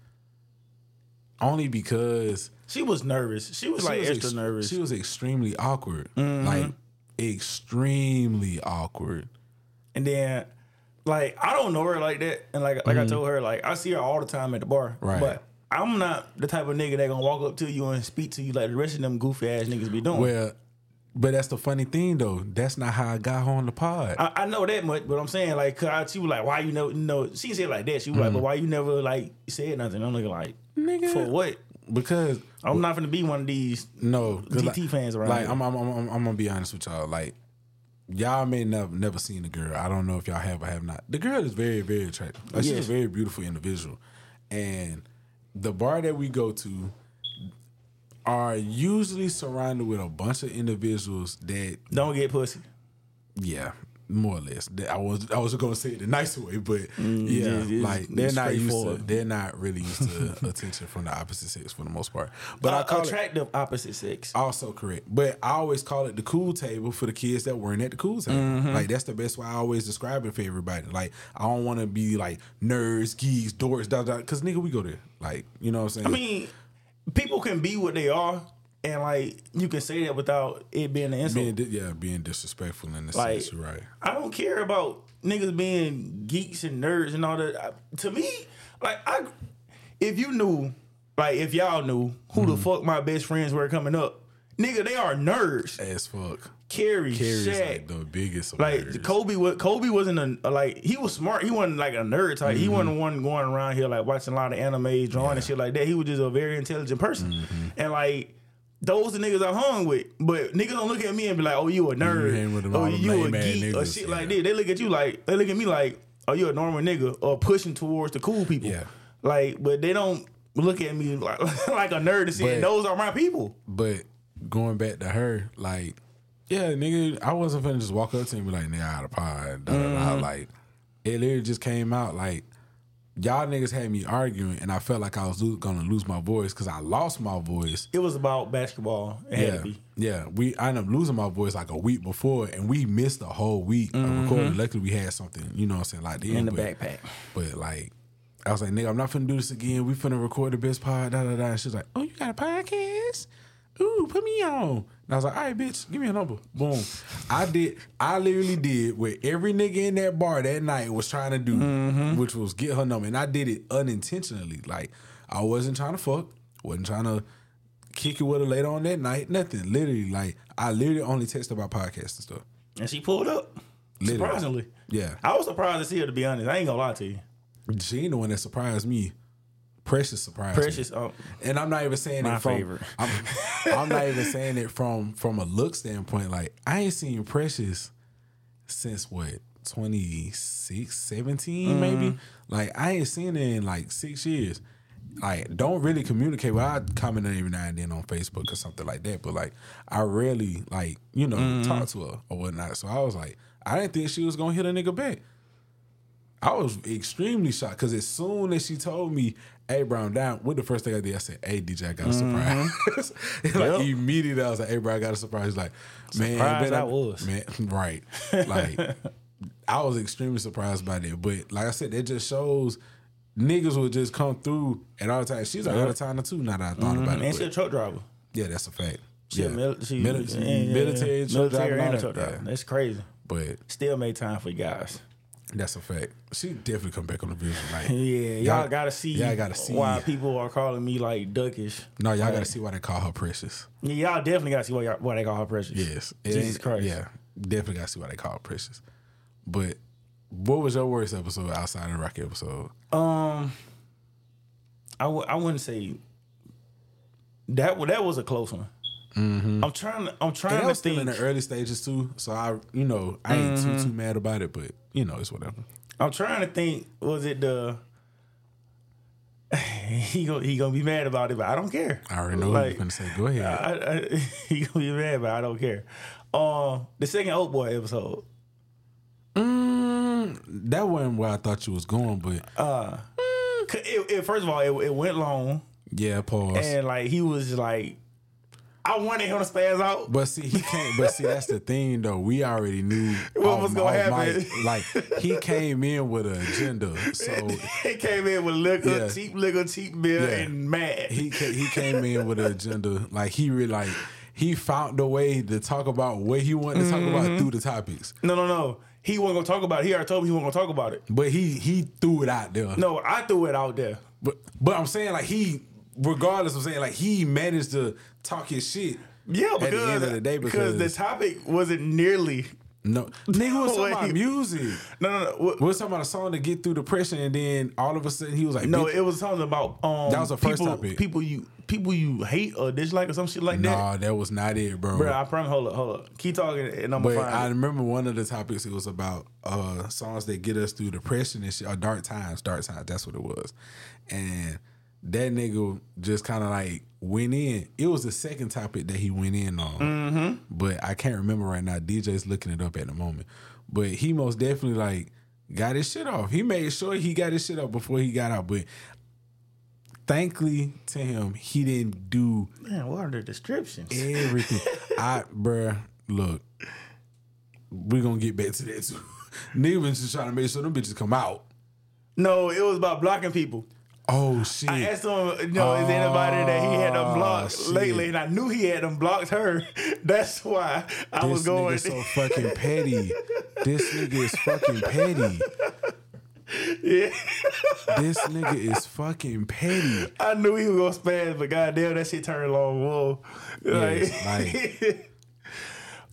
only because she was nervous. She was she like was extra ex- nervous. She was extremely awkward, mm-hmm. like extremely awkward. And then, like, I don't know her like that. And like, like I mm-hmm. told her, like, I see her all the time at the bar. Right. But I'm not the type of nigga that gonna walk up to you and speak to you like the rest of them goofy ass niggas be doing. Well, but that's the funny thing though. That's not how I got her on the pod. I, I know that much, but I'm saying like, 'cause I, she was like, "Why you know?" No, she said like that. She was like, mm. "But why you never like said nothing?" I'm looking like, Nigga. for what? because I'm not gonna be one of these. no 'cause GT like, fans around Like here. I'm, I'm, I'm, I'm, I'm gonna be honest with y'all. Like y'all may never never seen the girl. I don't know if y'all have or have not. The girl is very very attractive. Like she's Yes. a very beautiful individual, and the bar that we go to are usually surrounded with a bunch of individuals that Don't get pussy. yeah, more or less. I was I was gonna say it the nicer way, but yeah, it's- it's- like they're not used to they're not really used to attention from the opposite sex for the most part. But I Uh, call it attractive opposite sex. also correct. But I always call it the cool table for the kids that weren't at the cool table. Mm-hmm. Like that's the best way I always describe it for everybody. Like I don't want to be like nerds, geeks, dorks, da da. Because nigga, we go there. Like you know what I'm saying? I mean, people can be what they are, and like you can say that without it being an insult. being yeah, being disrespectful in the Like- sense. Right. I don't care about niggas being geeks and nerds and all that. I, to me, like I, if you knew, like if y'all knew who Mm-hmm. the fuck my best friends were coming up, nigga, they are nerds. As fuck. Kerry, Kerry's Shaq. like the biggest. Like nerds. Kobe, was Kobe wasn't a like he was smart. He wasn't like a nerd type. He Mm-hmm. wasn't one going around here like watching a lot of anime, drawing and shit like that. He was just a very intelligent person, Mm-hmm. and like those the niggas I hung with. But niggas don't look at me and be like, "Oh, you a nerd? hang with them- oh, you a geek or shit yeah. like that." They look at you like they look at me like, "Oh, you a normal nigga?" or pushing towards the cool people. Yeah. Like, but they don't look at me like like a nerd and say, But- "Those are my people." But going back to her, like, yeah, nigga, I wasn't finna just walk up to him and be like, nigga, I got a pod. Da, da, Mm-hmm. da. Like, it literally just came out like, y'all niggas had me arguing, and I felt like I was lo- gonna lose my voice because I lost my voice. It was about basketball. It had Yeah, be. yeah. We I ended up losing my voice like a week before, and we missed a whole week of recording. Luckily, we had something, you know, what I'm saying, like Mm-hmm. In the backpack. But like, I was like, nigga, I'm not finna do this again. We finna record the best pod. Da da da. And she's like, oh, you got a podcast? Ooh, put me on. And I was like, all right, bitch, give me a number. Boom. I did. I literally did what every nigga in that bar that night was trying to do, mm-hmm. which was get her number, and I did it unintentionally. Like I wasn't trying to fuck. wasn't trying to kick it with her later on that night. Nothing. Literally, like I literally only texted about podcasts and stuff. And she pulled up. Literally. Surprisingly. Yeah. I was surprised to see her to be honest. I ain't gonna lie to you. She ain't the one that surprised me. Precious surprised me. Precious, um, And I'm not even saying My it from. favorite. I'm, I'm not even saying it from from a look standpoint. Like I ain't seen Precious since what 26, 17 Mm-hmm. maybe. Like I ain't seen her in like six years. Like don't really communicate. Well, I comment on every now and then on Facebook or something like that. But like I rarely like you know Mm-hmm. talk to her or whatnot. So I was like, I didn't think she was gonna hit a nigga back. I was extremely shocked because as soon as she told me, "Hey, bro, I'm down," what the first thing I did, I said, "Hey, DJ, I got a mm-hmm. surprise." like Yep. immediately, I was like, "Hey, bro, I got a surprise." He's like, "Man, Surprised bet I was. man, right?" Like, I was extremely surprised by that. But like I said, that just shows niggas will just come through at all times. She's like out of town too. Now that I thought about mm-hmm. it, and she a truck driver. yeah, that's a fact. She yeah, mil- she, military, yeah, yeah, military, yeah. truck driver, military all and a truck driver. That's crazy. But Still made time for you guys. That's a fact. She definitely come back on the vision. Like, Yeah, y'all, Y'all- gotta see. y'all gotta see. why people are calling me like duckish. no, y'all Like, got to see why they call her precious. Yeah, y'all definitely gotta see why, why they call her precious. Yes. It Jesus Christ. Yeah. Definitely got to see why they call her precious. But what was your worst episode outside of the Rocky episode? Um, I w- I wouldn't say that. wa- That was a close one. I'm trying. To, I'm trying And that to was still in the early stages too. So I, you know, I ain't too too mad about it, but you know, it's whatever. I'm trying to think. Was it the? he gonna he gonna be mad about it, but I don't care. I already know Like, what you're gonna say. Go ahead. I, I, he gonna be mad, but I don't care. Um, the second Old Boy episode. mm, that wasn't where I thought you was going, but Uh, 'cause it, it, first of all, it, it went long, yeah, pause. and like he was like, I wanted him to spaz out. But see, he can't. But see, that's the thing, though. We already knew What was gonna happen. mic, Like he came in with an agenda, so he came in with liquor, Yeah. cheap liquor, cheap beer, Yeah. and mad. he he came in with an agenda. Like he really like he found a way to talk about what he wanted to talk Mm-hmm. about through the topics. no, no, no. He wasn't gonna talk about it. He already told me he wasn't gonna talk about it. But he he threw it out there. No, I threw it out there. But but I'm saying like he, regardless of saying like he managed to talk his shit. Yeah, at the end of the day, because, the topic wasn't nearly. no nigga was talking about music. No, no, no. What- We was talking about a song to get through depression, and then all of a sudden he was like, No, it was something about um. That was the first people, topic. People you people you hate or dislike or some shit like that. Nah, that was not it, bro. Bro, I promise. Hold up, hold up. Keep talking, and I'm But I remember one of the topics. It was about uh, songs that get us through depression and shit, or dark times. Dark times. That's what it was. And that nigga just kind of like went in. It was the second topic that he went in on, Mm-hmm. but I can't remember right now. DJ's looking it up at the moment, but he most definitely like got his shit off. He made sure he got his shit off before he got out. But thankfully to him, he didn't do Man, what are the descriptions? everything. I, bruh, look, we're gonna get back to that too. Nigga been just trying to make sure them bitches come out. No, it was about blocking people. Oh shit. I asked him, you know, is anybody that he had them Oh, blocked shit. lately, and I knew he had them blocked her. That's why I was this going. nigga so fucking petty. This nigga is fucking petty. yeah, This nigga is fucking petty. I knew he was gonna spaz, but goddamn, that shit turned long. Whoa, Yes, like-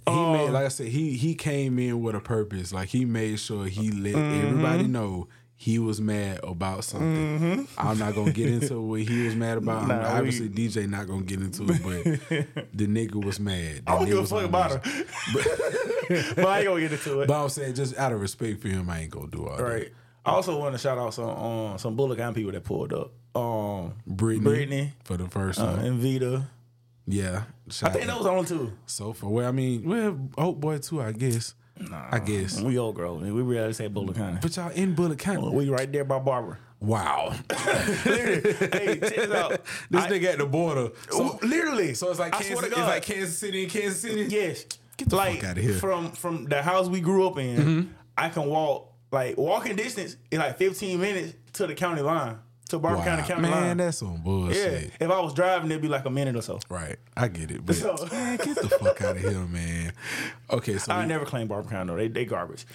he Um, made like I said, he he came in with a purpose. Like he made sure he let everybody Mm-hmm. know he was mad about something. I'm not gonna get into what he was mad about. Nah, we- obviously DJ not gonna get into it, but the nigga was mad. The I don't give a fuck about this. her. But, I ain't gonna get into it. But I'm saying just out of respect for him, I ain't gonna do all Right. I also want to shout out some um, some Bullock people that pulled up. Um. Brittany, Brittany, for the first uh, and Vita. yeah. I think out. that was on two. so for well, I mean, well, Oak Boy too, I guess. I guess. We old girl. We really say Bullock County. But y'all in Bullock County. We right there by Barbour. Wow. hey, check this out. This I- nigga at the border. So, literally. so it's like Kansas, it's like Kansas City and Kansas City. Yes. Get the like fuck outta here. Mm-hmm. from from the house we grew up in, I can walk like walking distance in like 15 minutes to the county line, to Barbour Wow. County county Man, line. that's some yeah. If I was driving, it'd be like a minute or so. Right. I get it. But So- man, get the fuck out of here, man. Okay, so I we- never claim Barbour County though. They they garbage.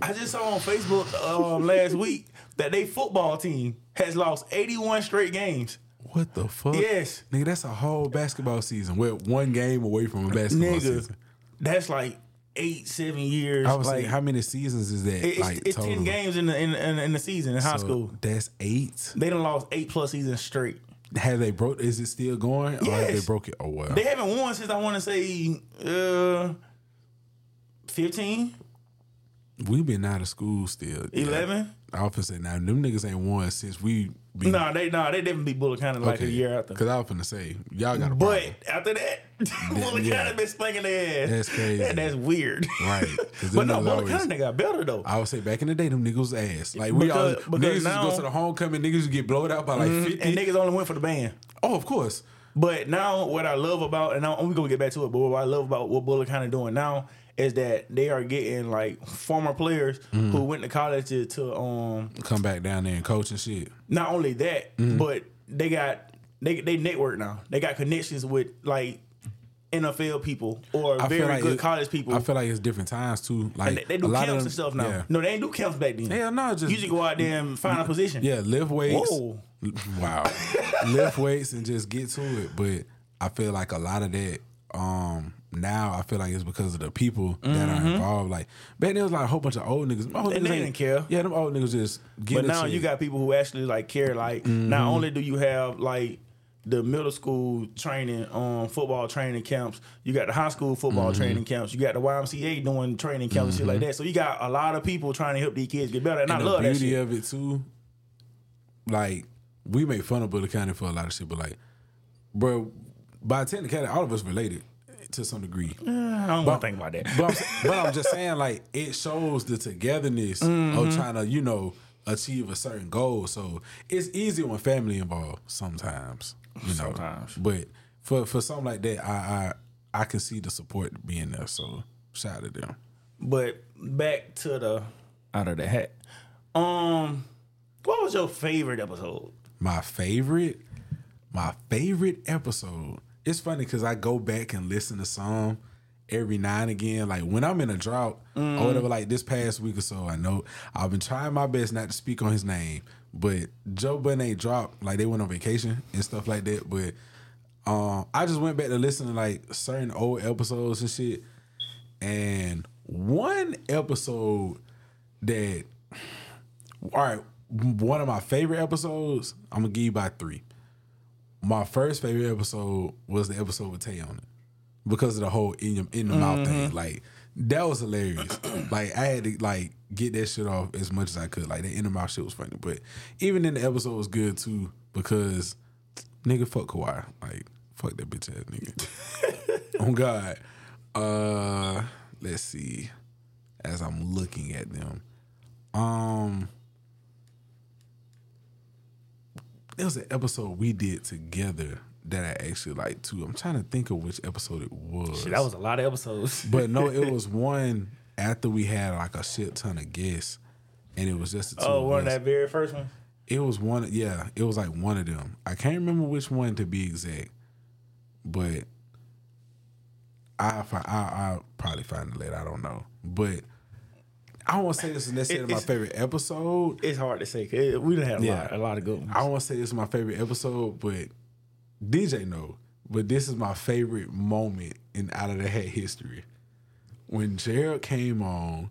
I just saw on Facebook um, last week that they football team has lost 81 straight games. what the fuck? Yes. Nigga, that's a whole basketball season. We're one game away from a basketball Nigga, season. that's like eight, seven years. I was like, how many seasons is that? it's, like it's total? ten games in the in, in, in the season in high school. That's eight. They done lost eight plus seasons straight. Have they broke? Is it still going? Or have they broke it? Oh well. They haven't won since I want to say uh, 15, we been out of school still. 11. I was say now them niggas ain't won since we been. Nah, they nah, they definitely Bullock County like a year after. Cause I was finna say y'all got a But problem. after that, Bullock yeah. County been spanking their ass. That's crazy. Yeah, that's weird. Right. but no, always- County got better though. I would say back in the day, them niggas ass. Like we all Because- because niggas now- go to the homecoming, niggas get blown out by like mm-hmm. fifty. and niggas only went for the band. oh, of course. But now, what I love about, and I'm gonna get back to it, but what I love about what Bullock County doing now is that they are getting like former players Mm-hmm. who went to college to, to um Come back down there and coach and shit. not only that, Mm-hmm. but they got they they network now. They got connections with like NFL people or I very like good it- college people. I feel like it's different times too. Like they, they do camps of and stuff now. Yeah, No, they ain't do camps back then. Hell no, just you just go out there and find a position. yeah, lift weights. Whoa. Wow, lift weights and just get to it. But I feel like a lot of that. Um, now I feel like it's because of the people that are involved. Like back then, it was like a whole bunch of old niggas. Old Mm-hmm. And niggas they didn't care. Yeah, them old niggas just get. But now you got people who actually like care. Like not Mm-hmm. only do you have like the middle school training, um, football training camps, you got the high school football Mm-hmm. training camps, you got the YMCA doing training camps and shit like that. So you got a lot of people trying to help these kids get better, and, I and love the that beauty shit. of it too. Like we make fun of Bullock County for a lot of shit, but like, bro, by technicality, all of us related to some degree. I don't want to think about that. But I'm, but I'm just saying, like, it shows the togetherness Mm-hmm. of trying to, you know, achieve a certain goal. So it's easy when family involved sometimes, you know. Sometimes. But for for something like that, I I I can see the support being there. So shout out to them. But back to the out of the hat. Um, what was your favorite episode? My favorite, my favorite episode. It's funny because I go back and listen to some every now and again. Like when I'm in a drought or whatever, like this past week or so, I know I've been trying my best not to speak on his name. But Joe Budden ain't dropped, like they went on vacation and stuff like that. But um, I just went back to listen to like certain old episodes and shit. And one episode that all right, one of my favorite episodes, I'm gonna give you by three. My first favorite episode was the episode with Tay on it because of the whole in your, in the mouth thing. Like that was hilarious. like I had to like get that shit off as much as I could. Like the in the mouth shit was funny, but even in the episode was good too because nigga fuck Kawhi. Like fuck that bitch ass nigga. oh God. Uh, let's see. As I'm looking at them, um. There was an episode we did together that I actually liked too. I'm trying to think of which episode it was. Shit, that was a lot of episodes. but no, it was one after we had like a shit ton of guests, and it was just the oh, two oh, one of that very first one. It was one, yeah, it was like one of them. I can't remember which one to be exact, but I I I'll probably find it later. I don't know, but I don't want to say this is necessarily my favorite episode. It's hard to say. it- We done had a Yeah. lot, a lot of good ones. I don't want to say this is my favorite episode, but DJ know. But this is my favorite moment in Out of the Hat history. when Gerald came on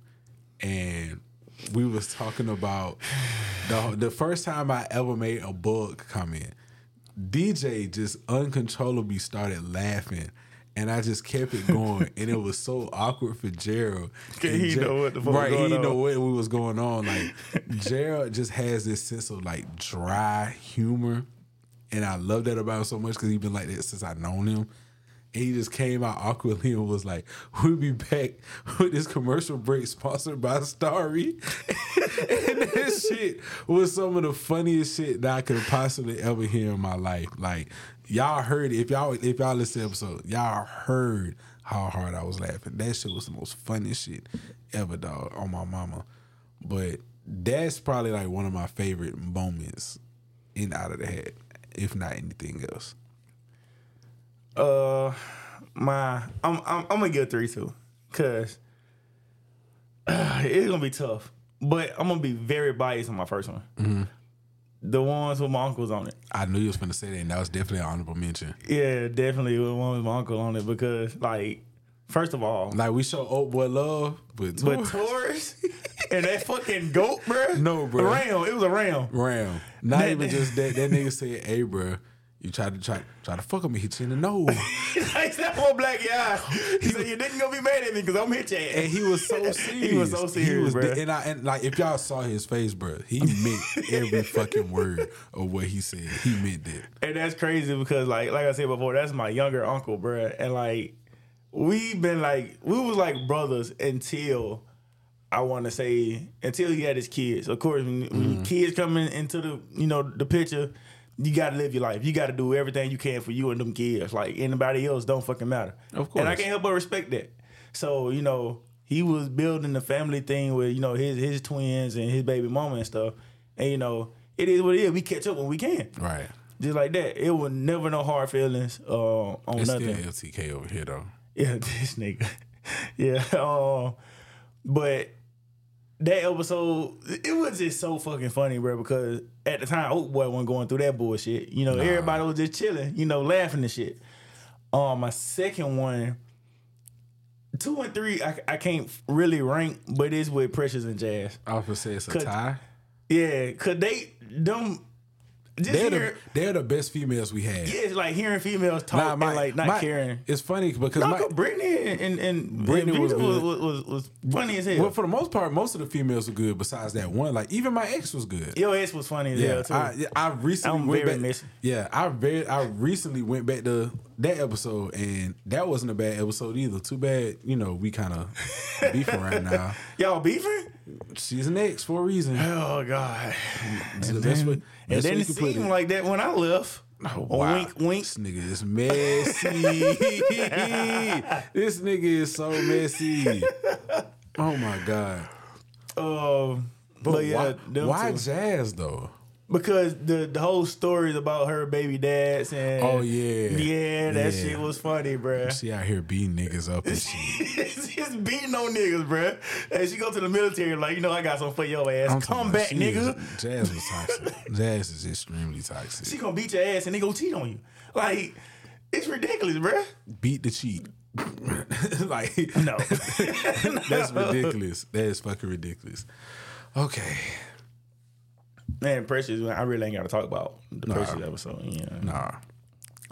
and we was talking about the the first time I ever made a bug comment, DJ just uncontrollably started laughing. And I just kept it going, and it was so awkward for Gerald. He Ger- know what the fuck right? going he know what was going on. Like Gerald just has this sense of like dry humor, and I love that about him so much because he's been like that since I known him. And he just came out awkwardly and was like, "We'll be back with this commercial break sponsored by Starry." and that shit was some of the funniest shit that I could possibly ever hear in my life. Like y'all heard if y'all if y'all listen to the episode, y'all heard how hard I was laughing. That shit was the most funniest shit ever, dog, on my mama. But that's probably like one of my favorite moments in Out of the Hat, if not anything else. Uh, my I'm I'm, I'm gonna give three two, cause uh, it's gonna be tough. But I'm gonna be very biased on my first one. Mm-hmm. The ones with my uncles on it. I knew you was gonna say that, and that was definitely an honorable mention. Yeah, definitely the one with my uncle on it because, like, first of all, Like we show old boy love, but, but Taurus and that fucking goat, bro. No, bro. A ram. It was a ram. Ram. Not That- even just that. That nigga said, "Hey, bro, you tried to try try to fuck with me, hit you in the nose." like that one black guy. He said, "You didn't gonna be mad at me because I'm hit your ass." and he was so serious. He was so serious, bruh. And I and like if y'all saw his face, bro, he meant every fucking word of what he said. He meant that. And that's crazy because like like I said before, that's my younger uncle, bro. And like we been like we was like brothers until I want to say until he had his kids. Of course, when, when mm-hmm. kids coming into the you know the picture, you got to live your life. You got to do everything you can for you and them kids. Like anybody else don't fucking matter. Of course. And I can't help but respect that. So you know he was building the family thing with you know his his twins and his baby mama and stuff. And you know it is what it is. We catch up when we can. Right. Just like that. It was never no hard feelings uh, on It's nothing. still LTK over here though. Yeah, this nigga. yeah. Um, but that episode, it was just so fucking funny, bro, because at the time, Oak Boy wasn't going through that bullshit. You know, everybody was just chilling, you know, laughing and shit. Um, my second one, two and three, I, I can't really rank, but it's with Precious and Jazz. I was gonna say it's a tie. Yeah, cause they them They're hear, the, they're the best females we had. yeah, it's like hearing females talk Nah, my- and like not my- caring. It's funny because my, Brittany and and, Brittany was was, was, was, funny as hell. well, for the most part, most of the females were good. Besides that one, like even my ex was good. Your ass was funny as Yeah, hell too. I, I recently I'm went very back. messy. Yeah, I very I recently went back to that episode, and that wasn't a bad episode either. Too bad, you know, we kind of beefing right now. Y'all beefing? She's an ex for a reason. Oh god. The best way, And best then way it put seemed it. like that when I left. Oh, Oh, wow. Wink, wink. This nigga is messy. this nigga is so messy. Oh my god. Um, but, But yeah, why, why jazz though? Because the the whole story is about her baby dads and Oh, yeah. yeah, that Yeah. shit was funny, bruh. She out here beating niggas up and shit. She's beating on niggas, bruh. And she go to the military like, you know, I got some for your ass. I'm Come back, nigga. is- Jazz was toxic. Jazz is extremely toxic. She gonna beat your ass and they gonna cheat on you. Like, it's ridiculous, bruh. beat the cheat. like No. that's ridiculous. That is fucking ridiculous. Okay. Man, Precious, I really ain't got to talk about the Nah. Precious episode. Yeah. Nah.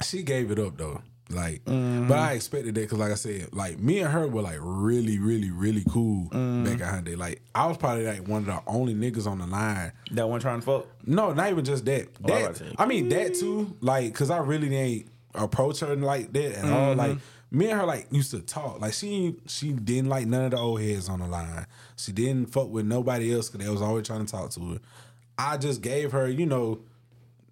She gave it up though. Like, Mm-hmm. but I expected that because, like I said, like me and her were like really, really, really cool Mm-hmm. back in her day. Like, I was probably like one of the only niggas on the line. That one trying to fuck. No, not even just that. Oh, That say. I mean that too. Like, cause I really didn't approach her like that at all. Mm-hmm. Like, me and her like used to talk. Like, she she didn't like none of the old heads on the line. She didn't fuck with nobody else because they was always trying to talk to her. I just gave her, you know,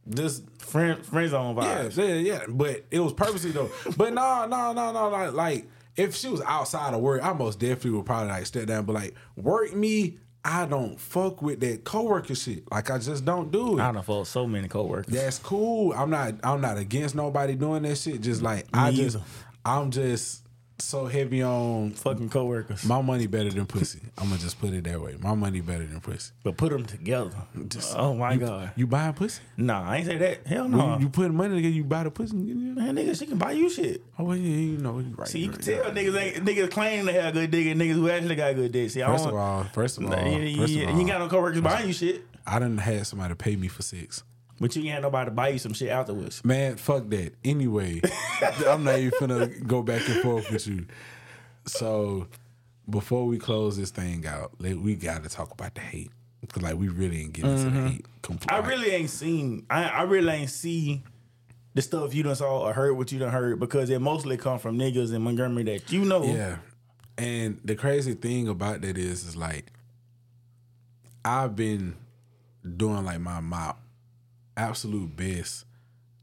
this Friend, friend zone yeah, vibes. yeah, yeah. But it was purposely though. But no, no, no, no. Like, like if she was outside of work, I most definitely would probably like step down. But like work me, I don't fuck with that coworker shit. Like I just don't do it. I done fucked so many coworkers. That's cool. I'm not. I'm not against nobody doing that shit. Just like I just. either. I'm just. So heavy on Fucking coworkers. my money better than pussy. I'm gonna just put it that way. My money better than pussy. but put them together. oh my god. You buying pussy? Nah, I ain't say that. Hell no. you, you put money together, you buy the pussy. You? Man, nigga, she can buy you shit. Oh well, yeah, you know, you right. See, you you can right, tell niggas ain't niggas claiming to have good dick and niggas who actually got good dick. See, I First don't. of all, first of all, you, first you- of you all, ain't got no coworkers buying you shit, I didn't have somebody pay me for sex. But you ain't had nobody to buy you some shit afterwards. Man, fuck that. Anyway, I'm not even finna go back and forth with you. So, before we close this thing out, like, we got to talk about the hate. Cause like we really ain't getting into the mm-hmm. hate. Compl- I really ain't seen. I, I really ain't see the stuff you done saw or heard what you done heard because it mostly come from niggas in Montgomery that you know. Yeah. And the crazy thing about that is, is like, I've been doing like my my absolute best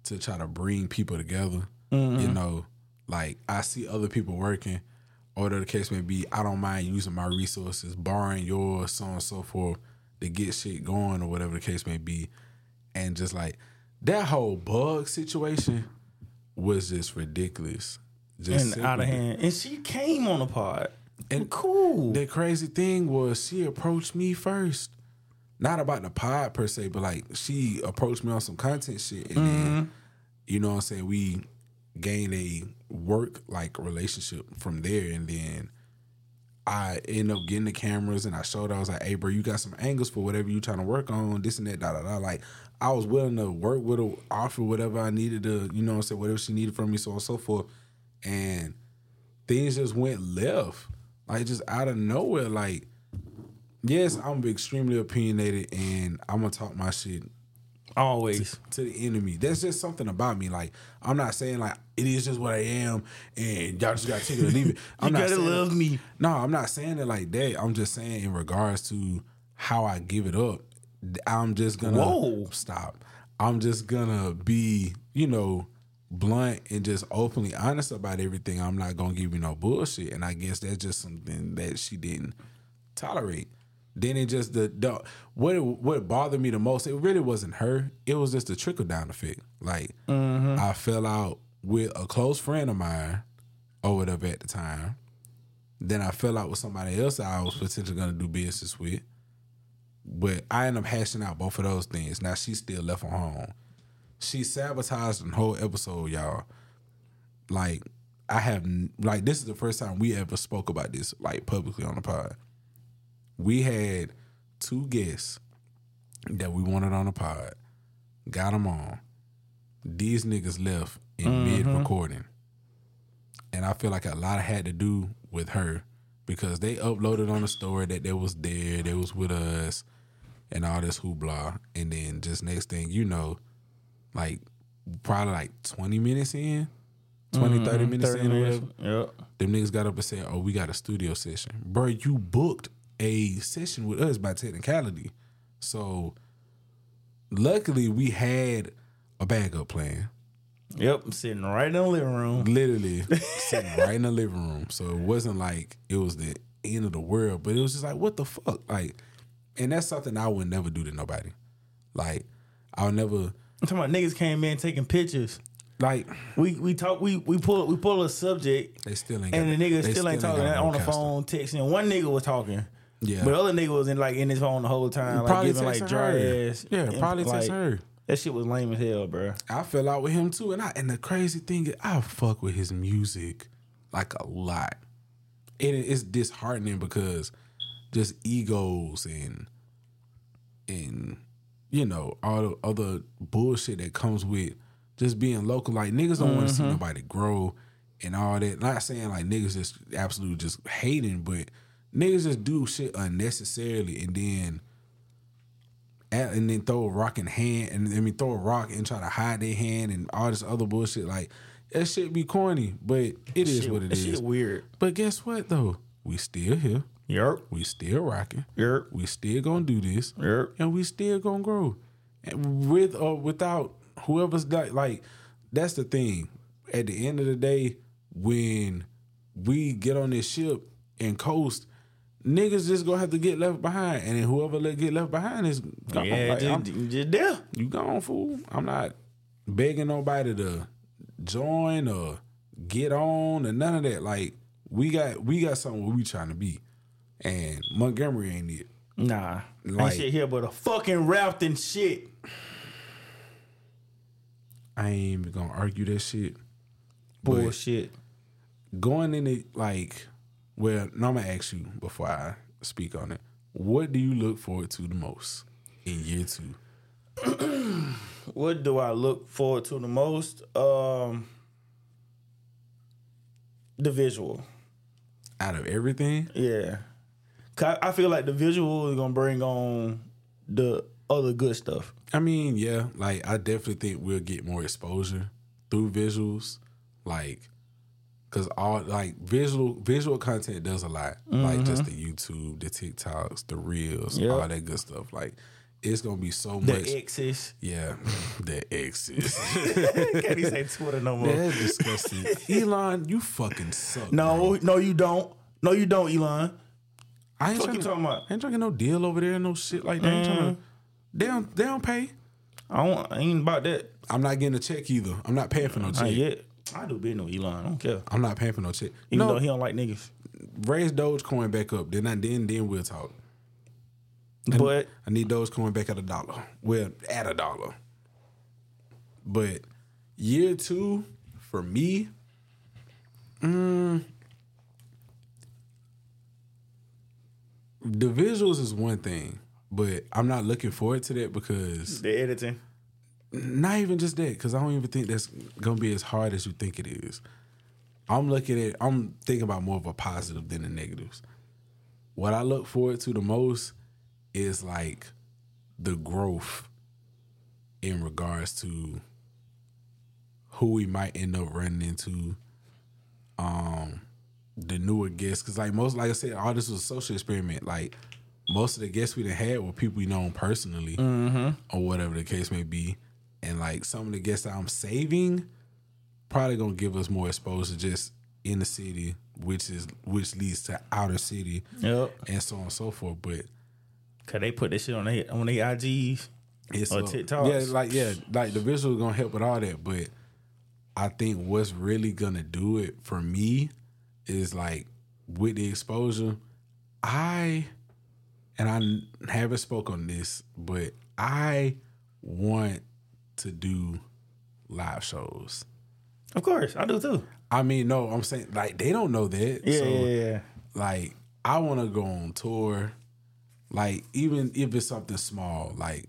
to try to bring people together. You mm-hmm. know, like I see other people working, or whatever the case may be. I don't mind using my resources, borrowing yours, so on and so forth, to get shit going, or whatever the case may be. And just like that whole bug situation was just ridiculous. Just and out of hand. And she came on the pod. And And cool. the crazy thing was she approached me first. Not about the pod per se, but like she approached me on some content shit and then mm-hmm. you know what I'm saying, we gained a work like relationship from there and then I end up getting the cameras and I showed her, I was like, hey bro, you got some angles for whatever you trying to work on, this and that, da da da. Like I was willing to work with her, offer whatever I needed to, you know what I'm saying, whatever she needed from me, so on and so forth. And things just went left. Like just out of nowhere. Like, yes, I'm extremely opinionated and I'm gonna talk my shit Always. to the enemy. That's just something about me. Like, I'm not saying like it is just what I am and y'all just gotta take it or leave it. I'm You not gotta love me. No, I'm not saying it like that. I'm just saying in regards to how I give it up. I'm just gonna Whoa. stop. I'm just gonna be, you know, blunt and just openly honest about everything. I'm not gonna give you no bullshit. And I guess that's just something that she didn't tolerate. Then it just the, the what what bothered me the most. It really wasn't her. It was just the trickle down effect. Like mm-hmm. I fell out with a close friend of mine or whatever at the time. Then I fell out with somebody else I was potentially gonna do business with. But I ended up hashing out both of those things. Now she's still left on home. She sabotaged the whole episode, y'all. Like I have like this is the first time we ever spoke about this like publicly on the pod. We had two guests that we wanted on the pod. Got them on. These niggas left in mm-hmm. mid recording. And I feel like a lot had to do with her because they uploaded on the story that they was there, they was with us, and all this hoopla. And then just next thing you know, like probably like 20 minutes in, 20, 30 mm-hmm. minutes 30 in or minutes. whatever, Yep. them niggas got up and said, Oh, we got a studio session. Bro, you booked a session with us by technicality. So luckily we had a backup plan. Yep. I'm sitting right in the living room. Literally sitting right in the living room. So it wasn't like it was the end of the world, but it was just like, what the fuck? Like, and that's something I would never do to nobody. Like, I would never I'm talking about niggas came in taking pictures. like We we talk we we pull we pull a subject they still ain't and the got- nigga they still ain't talking no on the phone texting. One nigga was talking. Yeah. But the other nigga was in like in his phone the whole time, like Probably giving like dry her. ass. Yeah, and, probably like, text her. That shit was lame as hell, bro. I fell out with him too, and I and the crazy thing is I fuck with his music like a lot. And it's disheartening because just egos and and you know all the other bullshit that comes with just being local. Like niggas don't want to see mm-hmm. nobody grow and all that. Not saying like niggas just absolutely just hating, but niggas just do shit unnecessarily and then at, and then throw a rock in hand and I mean throw a rock and try to hide their hand and all this other bullshit. Like that shit be corny, but it is Shit- what it is. Shit weird. But guess what though? We still here. Yep. We still rocking. Yerp. We still gonna do this. Yerp. And we still gonna grow. And with or without whoever's like like that's the thing. At the end of the day, when we get on this ship and coast, niggas just gonna have to get left behind. And then whoever let get left behind is gone. Yeah, Like, just, just there. you gone, fool. I'm not begging nobody to join or get on or none of that. Like, we got we got something where we trying to be, and Montgomery ain't it. Nah, Like- ain't shit here but a fucking raft and shit. I ain't even gonna argue that shit. But Bullshit. going in it like, well, no, I'm gonna ask you before I speak on it. What do you look forward to the most in year two? What do I look forward to the most? Um, the visual. Out of everything, Yeah, I feel like the visual is gonna bring on the other good stuff. I mean, yeah, like I definitely think we'll get more exposure through visuals, like because all like visual visual content does a lot, like just the mm-hmm. YouTube, the TikToks, the reels, Yep. all that good stuff. Like it's gonna be so The much. The X's. yeah, the X's. Can't even say Twitter no more. That's disgusting. Elon, you fucking suck. No, no, you don't. No, you don't, Elon. I ain't trying you talking about? I ain't trying no deal over there, no shit like that. Ain't trying to, mm. they don't, they don't pay. I don't. I ain't about that. I'm not getting a check either. I'm not paying for no Not check. yet. I do business with Elon. I don't care. I'm not paying for no check. Even no, though he don't like niggas. raise Dogecoin back up. Then I then then we'll talk. I- But I need Dogecoin back at a dollar. Well, at a dollar. But year two for me, mm, the visuals is one thing, but I'm not looking forward to that because the editing. Not even just that, because I don't even think that's gonna be as hard as you think it is. I'm looking at I'm thinking about more of a positive than the negatives. What I look forward to the most is like the growth in regards to who we might end up running into, um, the newer guests. Cause like most, like I said, all this was a social experiment. Like most of the guests we done had were people we known personally, or whatever the case may be. And like some of the guests I'm saving, probably gonna give us more exposure just in the city, which is which leads to outer city Yep. and so on and so forth. But Cause they put this shit on their on their IGs. it's Or a- TikToks. Yeah, like yeah, like the visual gonna help with all that. But I think what's really gonna do it for me is like with the exposure. I and I haven't spoke on this, but I want to do live shows. Of course, I do too. I mean, no, I'm saying like they don't know that. Yeah, so, yeah, yeah. like I want to go on tour, like even if it's something small, like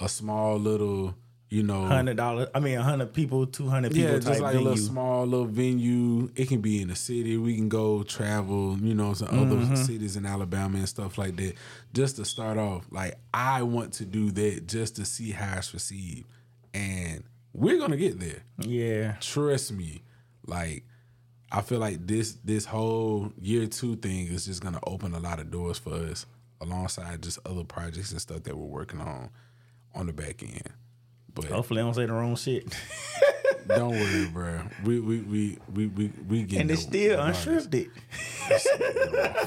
a small little, you know, Hundred dollars. I mean, hundred people, two hundred people yeah, just like venue. a little small little venue. It can be in the city. We can go travel, you know, to other Mm-hmm. cities in Alabama and stuff like that. Just to start off, like I want to do that just to see how it's received, and we're gonna get there. Yeah, trust me. Like i feel like this this whole year two thing is just gonna open a lot of doors for us alongside just other projects and stuff that we're working on on the back end. But hopefully I don't say the wrong shit. don't worry bro we we we we we, we getting and it's still unscripted.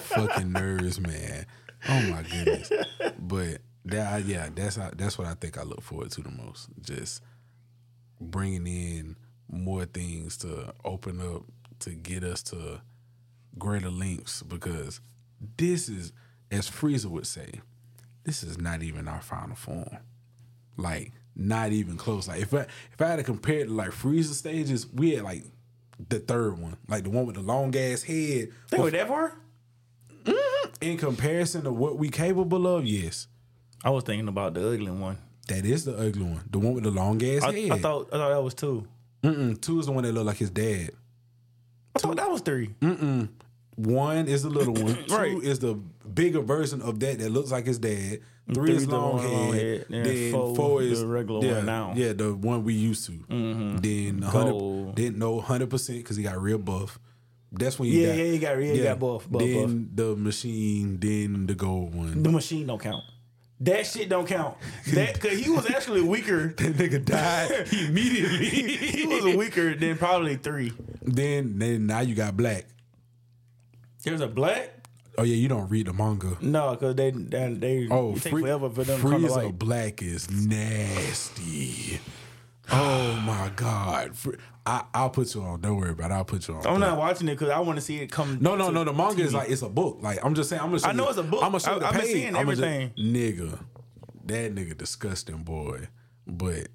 fucking nerves man. Oh my goodness. But that yeah that's that's what i think i look forward to the most. Just bringing in more things to open up to get us to greater lengths because this is as Frieza would say this is not even our final form. Like not even close. Like if I if I had to compare it to like Frieza stages we had like the third one. Like the one with the long ass head They went that far? Mm-hmm. in comparison to what we capable of yes I was thinking about the ugly one. that is the ugly one the one with the long ass I, head I thought I thought that was two. Mm-mm, two is the one that look like his dad I thought that was three. One is the little one. Right. Two is the bigger version of that that looks like his dad. Three, Three is long head. long head, Then then four, four is the regular yeah, one now. Yeah, the one we used to. Mm-hmm. Then hundred. Didn't know hundred percent because he got real buff. That's when you Yeah, got, yeah, he got- yeah, he got buff, buff, then the machine. Then the gold one. The machine don't count. That shit don't count. That cause he was actually weaker. that nigga died immediately. he was weaker than probably three. then then now you got black. There's a black. Oh yeah, you don't read the manga. No, cause they they, they Oh, take Free- forever for them to come to Frieza light. Black is nasty. Oh my god! Fr- I, I'll put you on. Don't worry about it. I'll put you on. I'm But- not watching it because I want to see it come. No, no, no. The manga is like it's a book. Like I'm just saying. I'm gonna. Show I know you- it's a book. I'm gonna show I- the I've been page. seeing I'ma just- everything. nigga, that nigga disgusting boy. But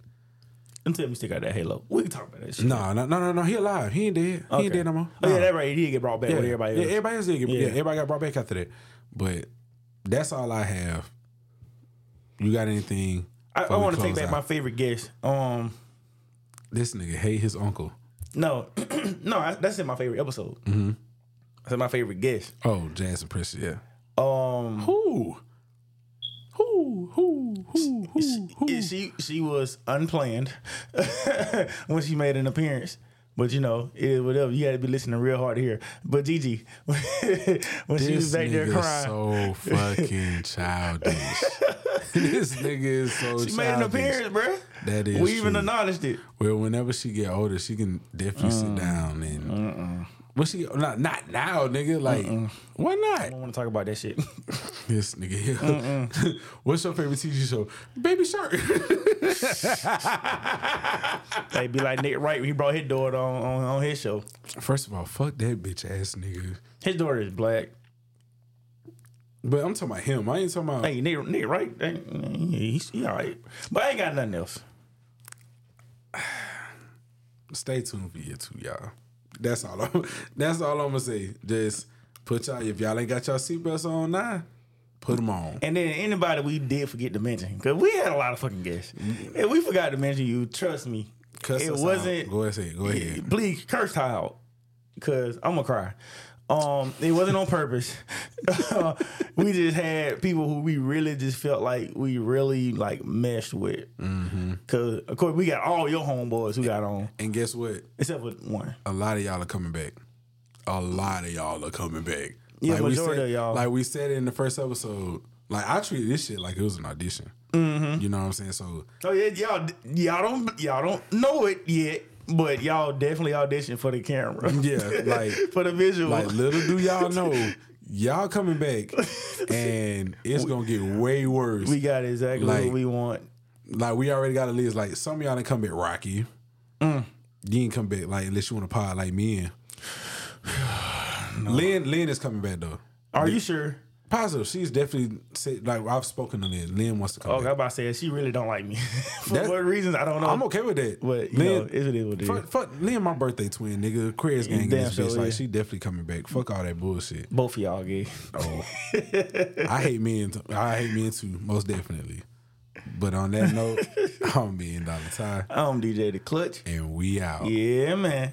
Until we stick out that Halo, we can talk about that shit. no, no, no, no, no. He alive. He ain't dead. He ain't dead no more. Oh yeah, that right. He did get brought back yeah. with everybody Yeah, else. everybody else did. Get, yeah. Yeah. everybody got brought back after that. But that's all I have. You got anything? I, I want to take back my favorite guest. Um, This nigga hate his uncle. no, no, I, that's in my favorite episode. Mm-hmm. That's my favorite guest. Oh, Jansen Precious. Yeah. Um, Who? Who? Who? Who? Who? Who? she she was unplanned when she made an appearance. But you know, it is whatever. You had to be listening real hard here. But Gigi, when she was This back there nigga crying, so fucking childish. this nigga is so she childish. made an appearance, bruh. That is we even acknowledged it. Well, whenever she get older, she can definitely Mm. sit down and. But she not not now, nigga. Like, why not? I don't want to talk about that shit. This nigga here. What's your favorite TV show? Baby Shark. they be like Nick Wright when he brought his daughter on, on, on his show. First of all, fuck that bitch ass nigga. His daughter is black. But I'm talking about him. I ain't talking about. Hey, Nick, Nick Wright, hey, he's he all right. But I ain't got nothing else. Stay tuned for year two, y'all. That's all. I'm, that's all I'm gonna say. Just put y'all. If y'all ain't got y'all seatbelts on now, put them on. And then anybody we did forget to mention, because we had a lot of fucking guests. Mm-hmm. And we forgot to mention you, trust me. Cuss it wasn't. Go ahead. Go ahead. Please curse Ty out, because I'm gonna cry. Um, it wasn't on purpose. we just had people who we really just felt like we really like meshed with. Mm-hmm. Cause of course we got all your homeboys who got on, And guess what? except for one. A lot of y'all are coming back. A lot of y'all are coming back. Yeah, we majority said, of y'all. Like we said in the first episode. Like I treated this shit like it was an audition. Mm-hmm. You know what I'm saying? So Oh yeah, y'all y'all don't y'all don't know it yet, but y'all definitely audition for the camera. yeah, like for the visual. like little do y'all know, y'all coming back, and it's gonna get way worse. we got exactly Like- what we want. like we already got a list. Like some of y'all didn't come back Rocky. Mm. You ain't come back like unless you want to pod like me and Lynn. Lynn is coming back though. Are you sure? Positive. She's definitely said like I've spoken to Lynn. Lynn wants to come Oh, I'm about to say she really don't like me. for That- what reasons I don't know. I'm okay with that. But you Lynn, know, it is what it is. fuck, fuck Lynn, my birthday twin, nigga. Queers gang in this sure bitch. Like she definitely coming back. Fuck all that bullshit. Both of y'all gay. Oh, I hate men. t- I hate men too, most definitely. But on that note, I'm being Dollar Ty, I'm DJ the Clutch. and we out. Yeah, man.